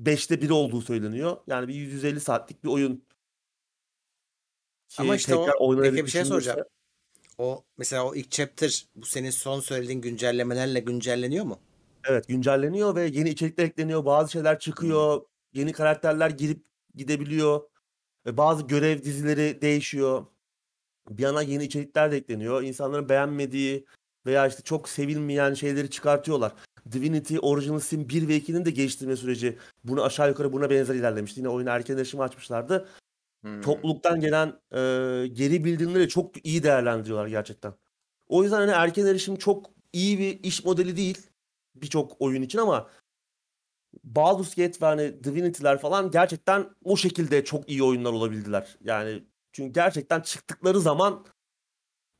5'te 1 olduğu söyleniyor. Yani bir 150 saatlik bir oyun. Ki Ama işte o tekrar oynanabilir peki bir şey soracağım. O mesela o ilk chapter bu senin son söylediğin güncellemelerle güncelleniyor mu? Evet güncelleniyor ve yeni içerikler ekleniyor. Bazı şeyler çıkıyor. Yeni karakterler girip gidebiliyor. Ve bazı görev dizileri değişiyor. Bir yana yeni içerikler de ekleniyor. İnsanların beğenmediği veya işte çok sevilmeyen şeyleri çıkartıyorlar. Divinity Original Sin 1 ve 2'nin de geliştirme süreci bunu aşağı yukarı buna benzer ilerlemişti. Yine oyunu erken erişime açmışlardı. Hmm. Topluluktan gelen e, geri bildirimleri çok iyi değerlendiriyorlar gerçekten. O yüzden hani erken erişim çok iyi bir iş modeli değil birçok oyun için ama Baldur's Gate ve hani Divinity'ler falan gerçekten o şekilde çok iyi oyunlar olabildiler. Yani çünkü gerçekten çıktıkları zaman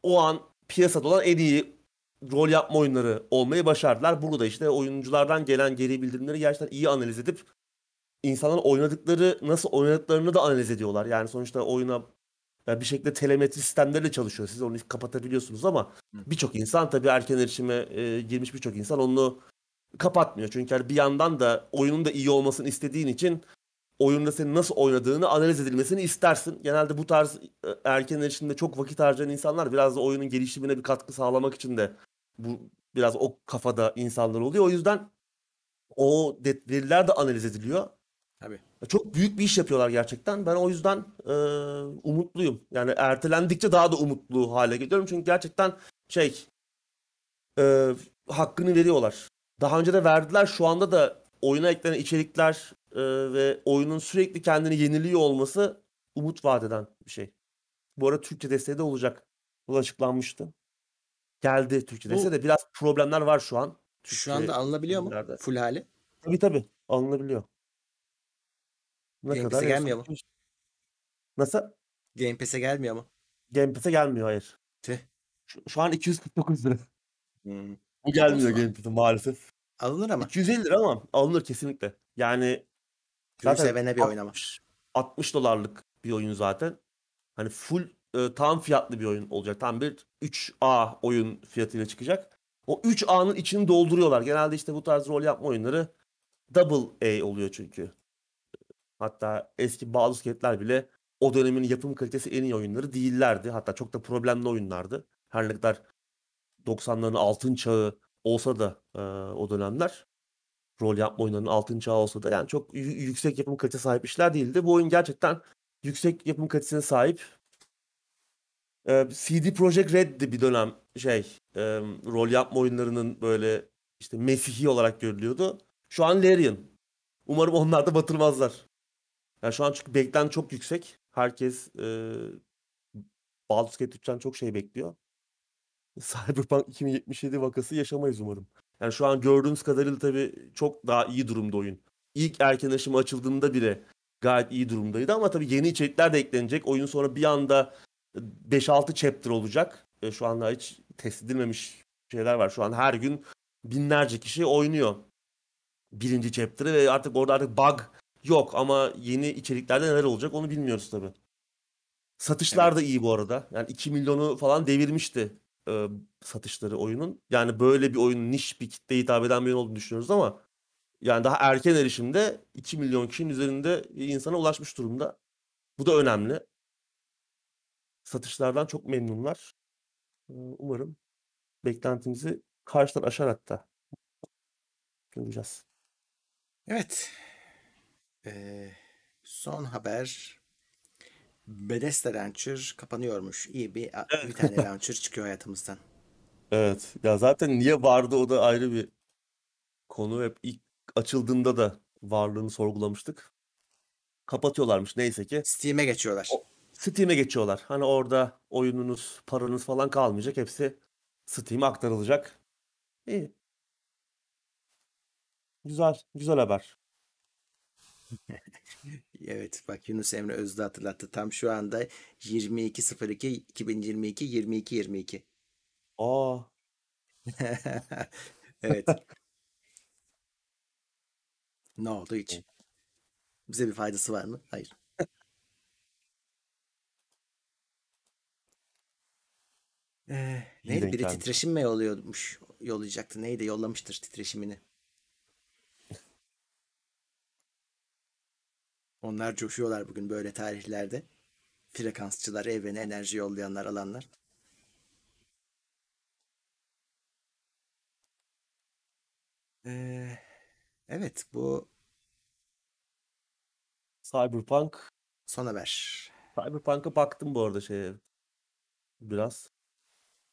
o an piyasada olan en iyi rol yapma oyunları olmayı başardılar. Burada işte oyunculardan gelen geri bildirimleri gerçekten iyi analiz edip insanların oynadıkları nasıl oynadıklarını da analiz ediyorlar. Yani sonuçta oyuna yani bir şekilde telemetri sistemleri çalışıyor. Siz onu kapatabiliyorsunuz ama birçok insan tabii erken erişime e, girmiş birçok insan onu kapatmıyor. Çünkü hani bir yandan da oyunun da iyi olmasını istediğin için oyunda senin nasıl oynadığını analiz edilmesini istersin. Genelde bu tarz e, erken erişimde çok vakit harcayan insanlar biraz da oyunun gelişimine bir katkı sağlamak için de bu biraz o kafada insanlar oluyor. O yüzden o veriler de analiz ediliyor. Tabii. Çok büyük bir iş yapıyorlar gerçekten. Ben o yüzden e, umutluyum. Yani ertelendikçe daha da umutlu hale geliyorum. Çünkü gerçekten şey e, hakkını veriyorlar. Daha önce de verdiler. Şu anda da oyuna eklenen içerikler e, ve oyunun sürekli kendini yeniliyor olması umut vaat eden bir şey. Bu arada Türkçe desteği de olacak. Bu açıklanmıştı. Geldi Bu- desteği de. Biraz problemler var şu an. Şu Türkçe anda alınabiliyor mu? Full hali. Tabii tabii. Alınabiliyor. Ne Game kadar? Gelmiyor mu? 200 Nasıl? Game Pass'e gelmiyor mu? Game Pass'e gelmiyor hayır. Tüh. Şu, şu an 249 lira. Hmm. Bu gelmiyor. Game Pass'e maalesef. Alınır ama. 250 lira ama alınır kesinlikle. Yani zaten sevene bir oynama. 60, 60 dolarlık bir oyun zaten. Hani full e, tam fiyatlı bir oyun olacak. Tam bir 3A oyun fiyatıyla çıkacak. O 3A'nın içini dolduruyorlar. Genelde işte bu tarz rol yapma oyunları double A oluyor çünkü. Hatta eski Baldur's Gate'ler bile o dönemin yapım kalitesi en iyi oyunları değillerdi. Hatta çok da problemli oyunlardı. Her ne kadar 90'ların altın çağı olsa da e, o dönemler rol yapma oyunlarının altın çağı olsa da yani çok yü- yüksek yapım kalitesi sahip işler değildi. Bu oyun gerçekten yüksek yapım kalitesine sahip. E, CD Projekt Red'di bir dönem şey e, rol yapma oyunlarının böyle işte Mesihi olarak görülüyordu. Şu an Larian. Umarım onlar da batırmazlar. Yani şu an çünkü beklenti çok yüksek. Herkes e, Baldur's Gate 3'ten çok şey bekliyor. Cyberpunk 2077 vakası yaşamayız umarım. Yani şu an gördüğümüz kadarıyla tabii çok daha iyi durumda oyun. İlk erken aşımı açıldığında bile gayet iyi durumdaydı ama tabii yeni içerikler de eklenecek. Oyun sonra bir anda 5-6 chapter olacak. E, Şu anda hiç test edilmemiş şeyler var. Şu an her gün binlerce kişi oynuyor birinci chapter'ı ve artık orada artık bug yok ama yeni içeriklerde neler olacak onu bilmiyoruz tabii. Satışlar da iyi bu arada. Yani 2 milyonu falan devirmişti e, satışları oyunun. Yani böyle bir oyun niş bir kitleye hitap eden bir oyun olduğunu düşünüyoruz ama yani daha erken erişimde 2 milyon kişinin üzerinde insana ulaşmış durumda. Bu da önemli. Satışlardan çok memnunlar. Umarım beklentimizi karşıdan aşar hatta. Göreceğiz. Evet. Ee, son haber. Bethesda Launcher kapanıyormuş. İyi bir, bir tane launcher çıkıyor hayatımızdan. Evet. Ya zaten niye vardı o da ayrı bir konu. Hep ilk açıldığında da varlığını sorgulamıştık. Kapatıyorlarmış neyse ki. Steam'e geçiyorlar. O- Steam'e geçiyorlar. Hani orada oyununuz, paranız falan kalmayacak. Hepsi Steam'e aktarılacak. İyi. Güzel, güzel haber. Evet bak Yunus Emre Özlü hatırlattı. Tam şu anda 22.02 2022 22 22. Aa, Evet. Ne oldu hiç? Bize bir faydası var mı? Hayır. Ee, neydi? Biri gelmiş. titreşim mi yolluyormuş? Yollayacaktı. Neydi? Yollamıştır titreşimini. Onlar coşuyorlar bugün böyle tarihlerde. Frekansçılar, evrene enerji yollayanlar, alanlar. Ee, evet bu Cyberpunk. son haber. Cyberpunk'a baktım bu arada şeye biraz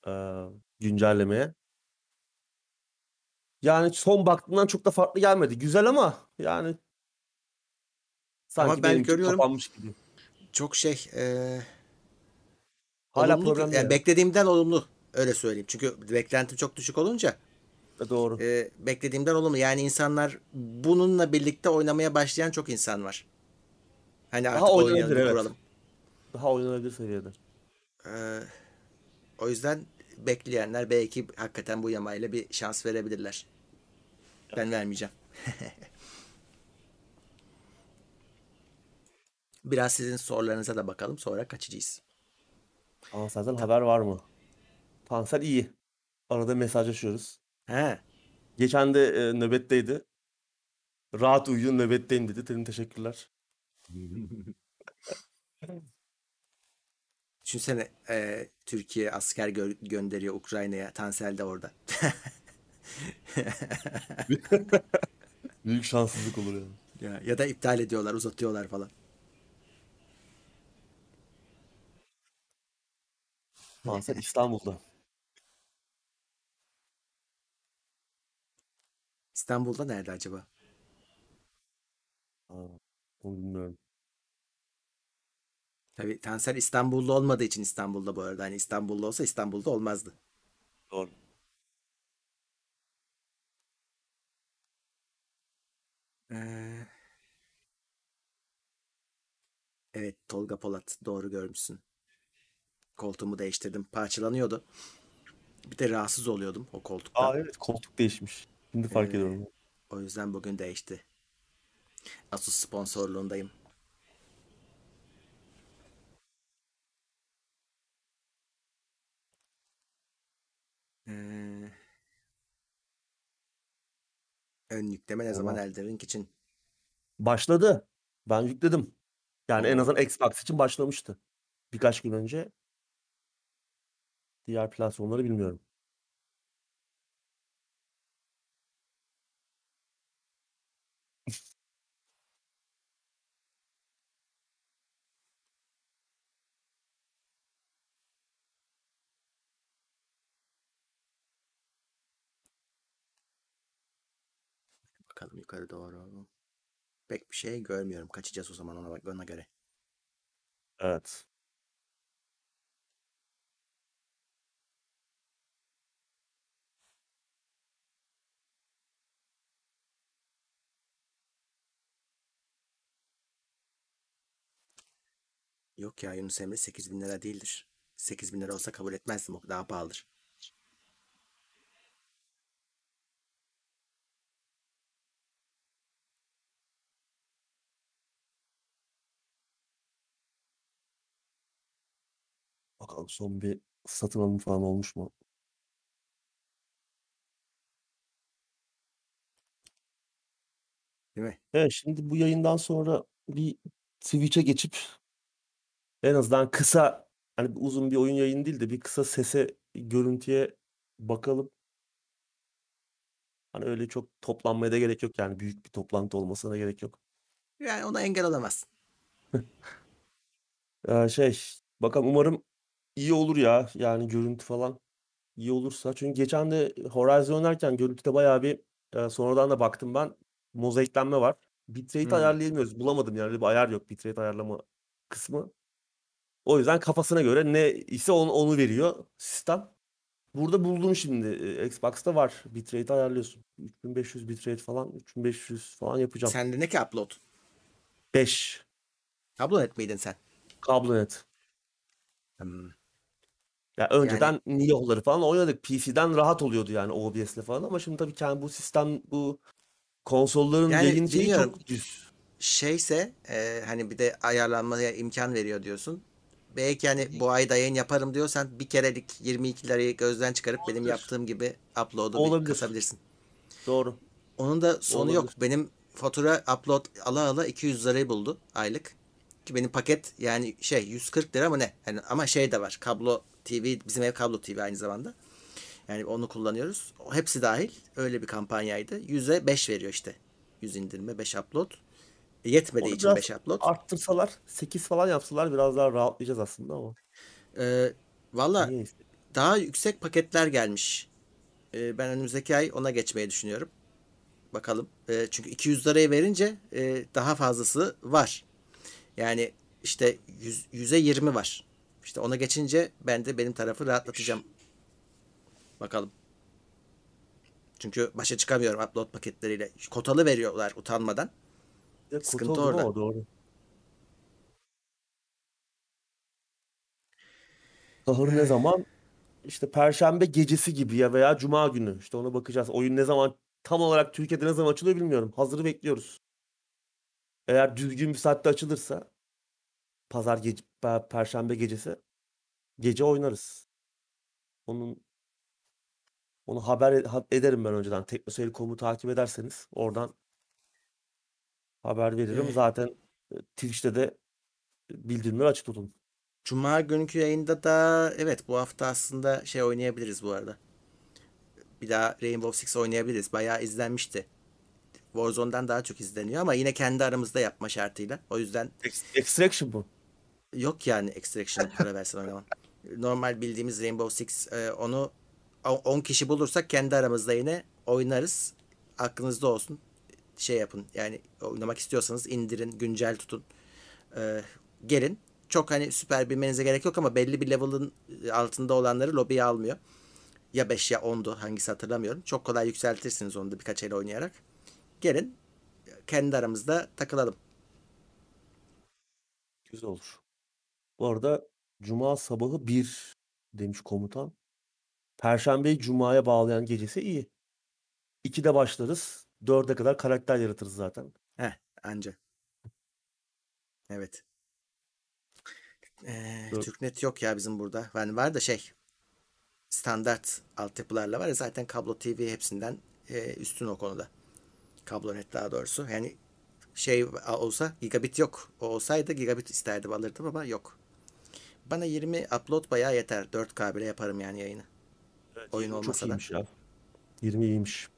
eee, güncellemeye. Yani son baktığımdan çok da farklı gelmedi. Güzel ama yani sanki ben benim için görüyorum- kapanmış gibi. Çok şey e, Hala olumlu, problem yani beklediğimden olumlu öyle söyleyeyim. Çünkü beklentim çok düşük olunca E, Doğru. e, beklediğimden olumlu. Yani insanlar bununla birlikte oynamaya başlayan çok insan var. Hani Daha artık oynanabilir, evet. kuralım. Daha oynanabilir seviyede. E, o yüzden bekleyenler belki hakikaten bu yamayla bir şans verebilirler. Ben vermeyeceğim. Biraz sizin sorularınıza da bakalım. Sonra kaçacağız. Senden haber var mı? Tansel iyi. Arada mesajlaşıyoruz. He. Geçen de e, nöbetteydi. Rahat uyuyun nöbetteyim dedi. Dedim teşekkürler. Düşünsene e, Türkiye asker gö- gönderiyor Ukrayna'ya. Tansel de orada. Büyük şanssızlık olur yani. ya, ya da iptal ediyorlar, uzatıyorlar falan. Tansel İstanbul'da. İstanbul'da nerede acaba? Aa, onu bilmiyorum. Tabii Tansel İstanbul'da olmadığı için İstanbul'da bu arada. Hani İstanbul'da olsa İstanbul'da olmazdı. Doğru. Ee, evet Tolga Polat doğru görmüşsün. Koltuğumu değiştirdim. Parçalanıyordu. Bir de rahatsız oluyordum o koltuktan. Aa evet koltuk değişmiş. Şimdi fark Ee, ediyorum. O yüzden bugün değişti. Asus sponsorluğundayım. Ee, ön yükleme ne zaman Tamam. Elden Ring için? Başladı. Ben yükledim. Yani en azından Xbox için başlamıştı. Birkaç gün önce. Diğer platformları bilmiyorum. Bakalım yukarı doğru. Pek bir şey görmüyorum. Kaçacağız o zaman ona, bak- ona göre. Evet. Yok ya Yunus Emre 8 bin lira değildir. 8 bin lira olsa kabul etmezdim. O daha pahalıdır. Bakalım son bir satın alım falan olmuş mu? Değil mi? Evet şimdi bu yayından sonra bir Twitch'e geçip en azından kısa hani uzun bir oyun yayını değil de bir kısa sese, görüntüye bakalım. Hani öyle çok toplanmaya da gerek yok yani büyük bir toplantı olmasına gerek yok. Yani ona engel olamaz. Ee, şey bakalım umarım iyi olur ya yani görüntü falan iyi olursa. Çünkü geçen de Horizon oynarken görüntüde bayağı bir e, sonradan da baktım ben mozaiklenme var. Bitrate Hmm. ayarlayamıyoruz. Bulamadım yani öyle bir ayar yok bitrate ayarlama kısmı. O yüzden kafasına göre ne ise onu, onu veriyor sistem. Burada buldum şimdi. e, Xbox'ta var. Bitrate ayarlıyorsun. 3500 bitrate falan. 3500 falan yapacağım. Sende ne ki upload? 5. Kablonet miydin sen? Kablonet. Hmm. Ya önceden Nioh'ları falan oynadık. PC'den rahat oluyordu yani OBS'le falan ama şimdi tabii kendi bu sistem bu konsolların Yani yayın şeyi bilmiyorum. çok düz. Şeyse e, hani bir de ayarlanmaya imkan veriyor diyorsun. Belki hani bu ay da yayın yaparım diyorsan bir kerelik 22 lirayı gözden çıkarıp benim Olabilir. yaptığım gibi upload'u bir Olabilir. kasabilirsin. Doğru. Onun da sonu yok. Olabilir. Benim fatura upload ala ala 200 lirayı buldu aylık. Ki benim paket yani şey 140 lira mı ne? Yani ama şey de var. Kablo TV bizim ev kablo TV aynı zamanda. Yani onu kullanıyoruz. Hepsi dahil. Öyle bir kampanyaydı. 100'e 5 veriyor işte. 100 indirme 5 upload. E, Yetmediği Onu için biraz 5 upload. arttırsalar 8 falan yapsalar biraz daha rahatlayacağız aslında ama. Ee, Valla daha yüksek paketler gelmiş. Ee, ben önümüzdeki ay ona geçmeyi düşünüyorum. Bakalım. Ee, çünkü 200 liraya verince e, daha fazlası var. Yani işte 100, 100'e 20 var. İşte ona geçince ben de benim tarafı rahatlatacağım. Bakalım. Çünkü başa çıkamıyorum upload paketleriyle. Kotalı veriyorlar utanmadan. De Sıkıntı oldu orada. ama doğru. Sahur ne zaman? İşte Perşembe gecesi gibi ya veya Cuma günü. İşte ona bakacağız. Oyun ne zaman tam olarak Türkiye'de ne zaman açılıyor bilmiyorum. Hazırı bekliyoruz. Eğer düzgün bir saatte açılırsa Pazar gece, pe- Perşembe gecesi gece oynarız. Onun onu haber ed- ha- ederim ben önceden. Teknoseyir.com'u takip ederseniz oradan haber veririm. Eh. Zaten e, Twitch'te de bildirimleri açık tutun. Cuma günkü yayında da evet bu hafta aslında şey oynayabiliriz bu arada. Bir daha Rainbow Six oynayabiliriz. Bayağı izlenmişti. Warzone'dan daha çok izleniyor ama yine kendi aramızda yapma şartıyla. O yüzden Ex- Extraction bu. Yok yani Extraction'a para versen oynamam. Normal bildiğimiz Rainbow Six e, onu o- 10 kişi bulursak kendi aramızda yine oynarız. Aklınızda olsun. Şey yapın yani oynamak istiyorsanız indirin, güncel tutun. E, gelin. Çok hani süper bilmenize gerek yok ama belli bir level'ın altında olanları lobiye almıyor. Ya 5 ya 10'du hangisi hatırlamıyorum. Çok kolay yükseltirsiniz onu da birkaç el oynayarak. Gelin kendi aramızda takılalım. Güzel olur. Bu arada Cuma sabahı 1 demiş komutan. Perşembeyi Cuma'ya bağlayan gecesi iyi. 2'de başlarız. 4'e kadar karakter yaratırız zaten. Heh, anca. Evet. Ee, Dur. Türknet yok ya bizim burada. Yani var da şey standart altyapılarla var ya zaten kablo TV hepsinden e, üstün o konuda. Kablonet daha doğrusu. Yani şey olsa gigabit yok. O olsaydı gigabit isterdim alırdım ama yok. Bana 20 upload bayağı yeter. 4K bile yaparım yani yayını. Oyun Çok olmasa da. iyiymiş ya. 20 iyiymiş.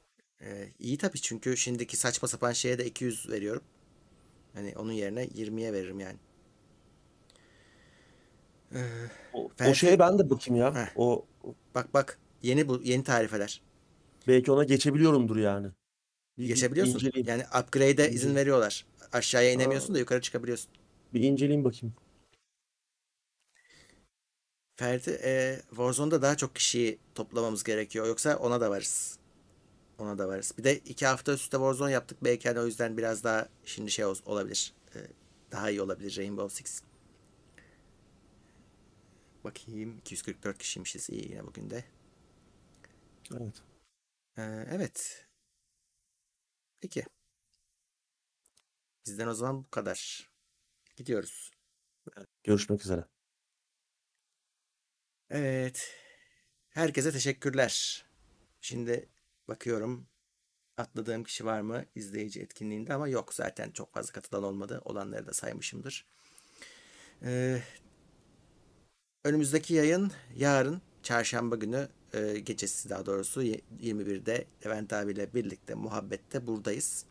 Ee, iyi tabii çünkü şimdiki saçma sapan şeye de 200 veriyorum. Hani onun yerine 20'ye veririm yani. Ee, O, o Belki- şeye ben de bakayım ya. Heh. O bak bak yeni bu yeni tarifeler. belki ona geçebiliyorumdur yani. Bir, Geçebiliyorsun. inceleyeyim. Yani upgrade'e izin veriyorlar. Aşağıya inemiyorsun Aa. da yukarı çıkabiliyorsun. Bir inceleyeyim bakayım. Ferdi, e, Warzone'da daha çok kişiyi toplamamız gerekiyor. Yoksa ona da varız. Ona da varız. Bir de iki hafta üstte Warzone yaptık. Belki hani o yüzden biraz daha şimdi şey ol- olabilir. E, daha iyi olabilir Rainbow Six. Bakayım. 244 kişiymişiz. iyi yine bugün de. Evet. Ee, evet. Peki. Bizden o zaman bu kadar. Gidiyoruz. Görüşmek üzere. Evet. Herkese teşekkürler. Şimdi bakıyorum atladığım kişi var mı izleyici etkinliğinde ama yok zaten çok fazla katılan olmadı. Olanları da saymışımdır. Ee, önümüzdeki yayın yarın çarşamba günü e, gecesi daha doğrusu ye- 21'de Levent abiyle birlikte muhabbette buradayız.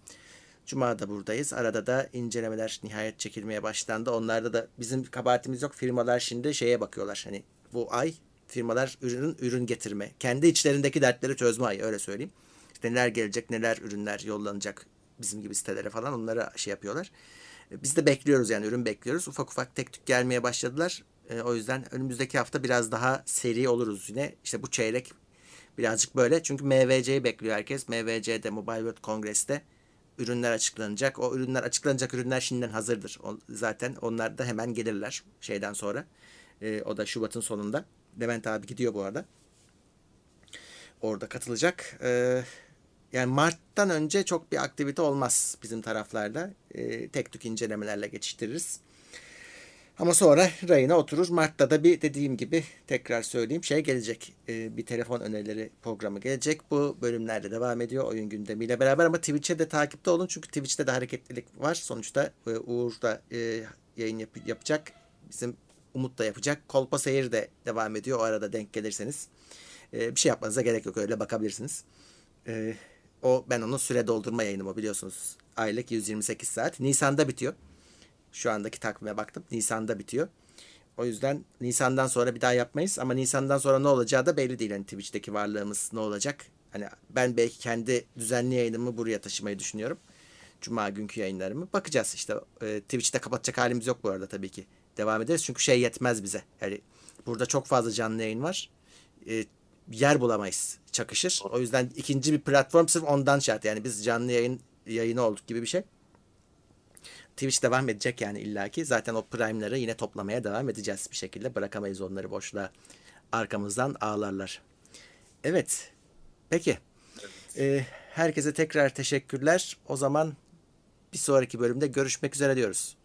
Cuma da buradayız. Arada da incelemeler nihayet çekilmeye başlandı. Onlarda da bizim kabahatimiz yok. Firmalar şimdi şeye bakıyorlar. Hani bu ay firmalar ürün ürün getirme. Kendi içlerindeki dertleri çözme ayı öyle söyleyeyim. İşte neler gelecek, neler ürünler yollanacak bizim gibi sitelere falan onlara şey yapıyorlar. E, Biz de bekliyoruz yani ürün bekliyoruz. Ufak ufak tek tük gelmeye başladılar. E, o yüzden önümüzdeki hafta biraz daha seri oluruz yine. İşte bu çeyrek birazcık böyle. Çünkü MVC'yi bekliyor herkes. MVC'de Mobile World Congress'te ürünler açıklanacak. O ürünler açıklanacak ürünler şimdiden hazırdır. O, zaten onlar da hemen gelirler şeyden sonra. E, o da Şubat'ın sonunda. Levent abi gidiyor bu arada. Orada katılacak. E, yani Mart'tan önce çok bir aktivite olmaz bizim taraflarda. E, tek tük incelemelerle geçiştiririz. Ama sonra rayına oturur. Mart'ta da bir dediğim gibi tekrar söyleyeyim şey gelecek. E, bir telefon önerileri programı gelecek. Bu bölümlerde devam ediyor oyun gündemiyle beraber ama Twitch'e de takipte olun. Çünkü Twitch'te de hareketlilik var. Sonuçta e, Uğur da e, yayın yap yapacak. Bizim Umut da yapacak. Kolpa Seyir de devam ediyor. O arada denk gelirseniz. E, bir şey yapmanıza gerek yok. Öyle bakabilirsiniz. E, o ben onun süre doldurma yayınım o biliyorsunuz. Aylık 128 saat. Nisan'da bitiyor. Şu andaki takvime baktım. Nisan'da bitiyor. O yüzden Nisan'dan sonra bir daha yapmayız. Ama Nisan'dan sonra ne olacağı da belli değil. Hani Twitch'teki varlığımız ne olacak? Hani ben belki kendi düzenli yayınımı buraya taşımayı düşünüyorum. Cuma günkü yayınlarımı. Bakacağız işte. E, Twitch'te kapatacak halimiz yok bu arada tabii ki. Devam ederiz. Çünkü şey yetmez bize. Yani burada çok fazla canlı yayın var. E, yer bulamayız. Çakışır. O yüzden ikinci bir platform sırf ondan şart. Yani biz canlı yayın yayını olduk gibi bir şey. Twitch devam edecek yani illaki. Zaten o prime'ları yine toplamaya devam edeceğiz bir şekilde. Bırakamayız onları boşluğa. Arkamızdan ağlarlar. Evet. Peki. Ee, herkese tekrar teşekkürler. O zaman bir sonraki bölümde görüşmek üzere diyoruz.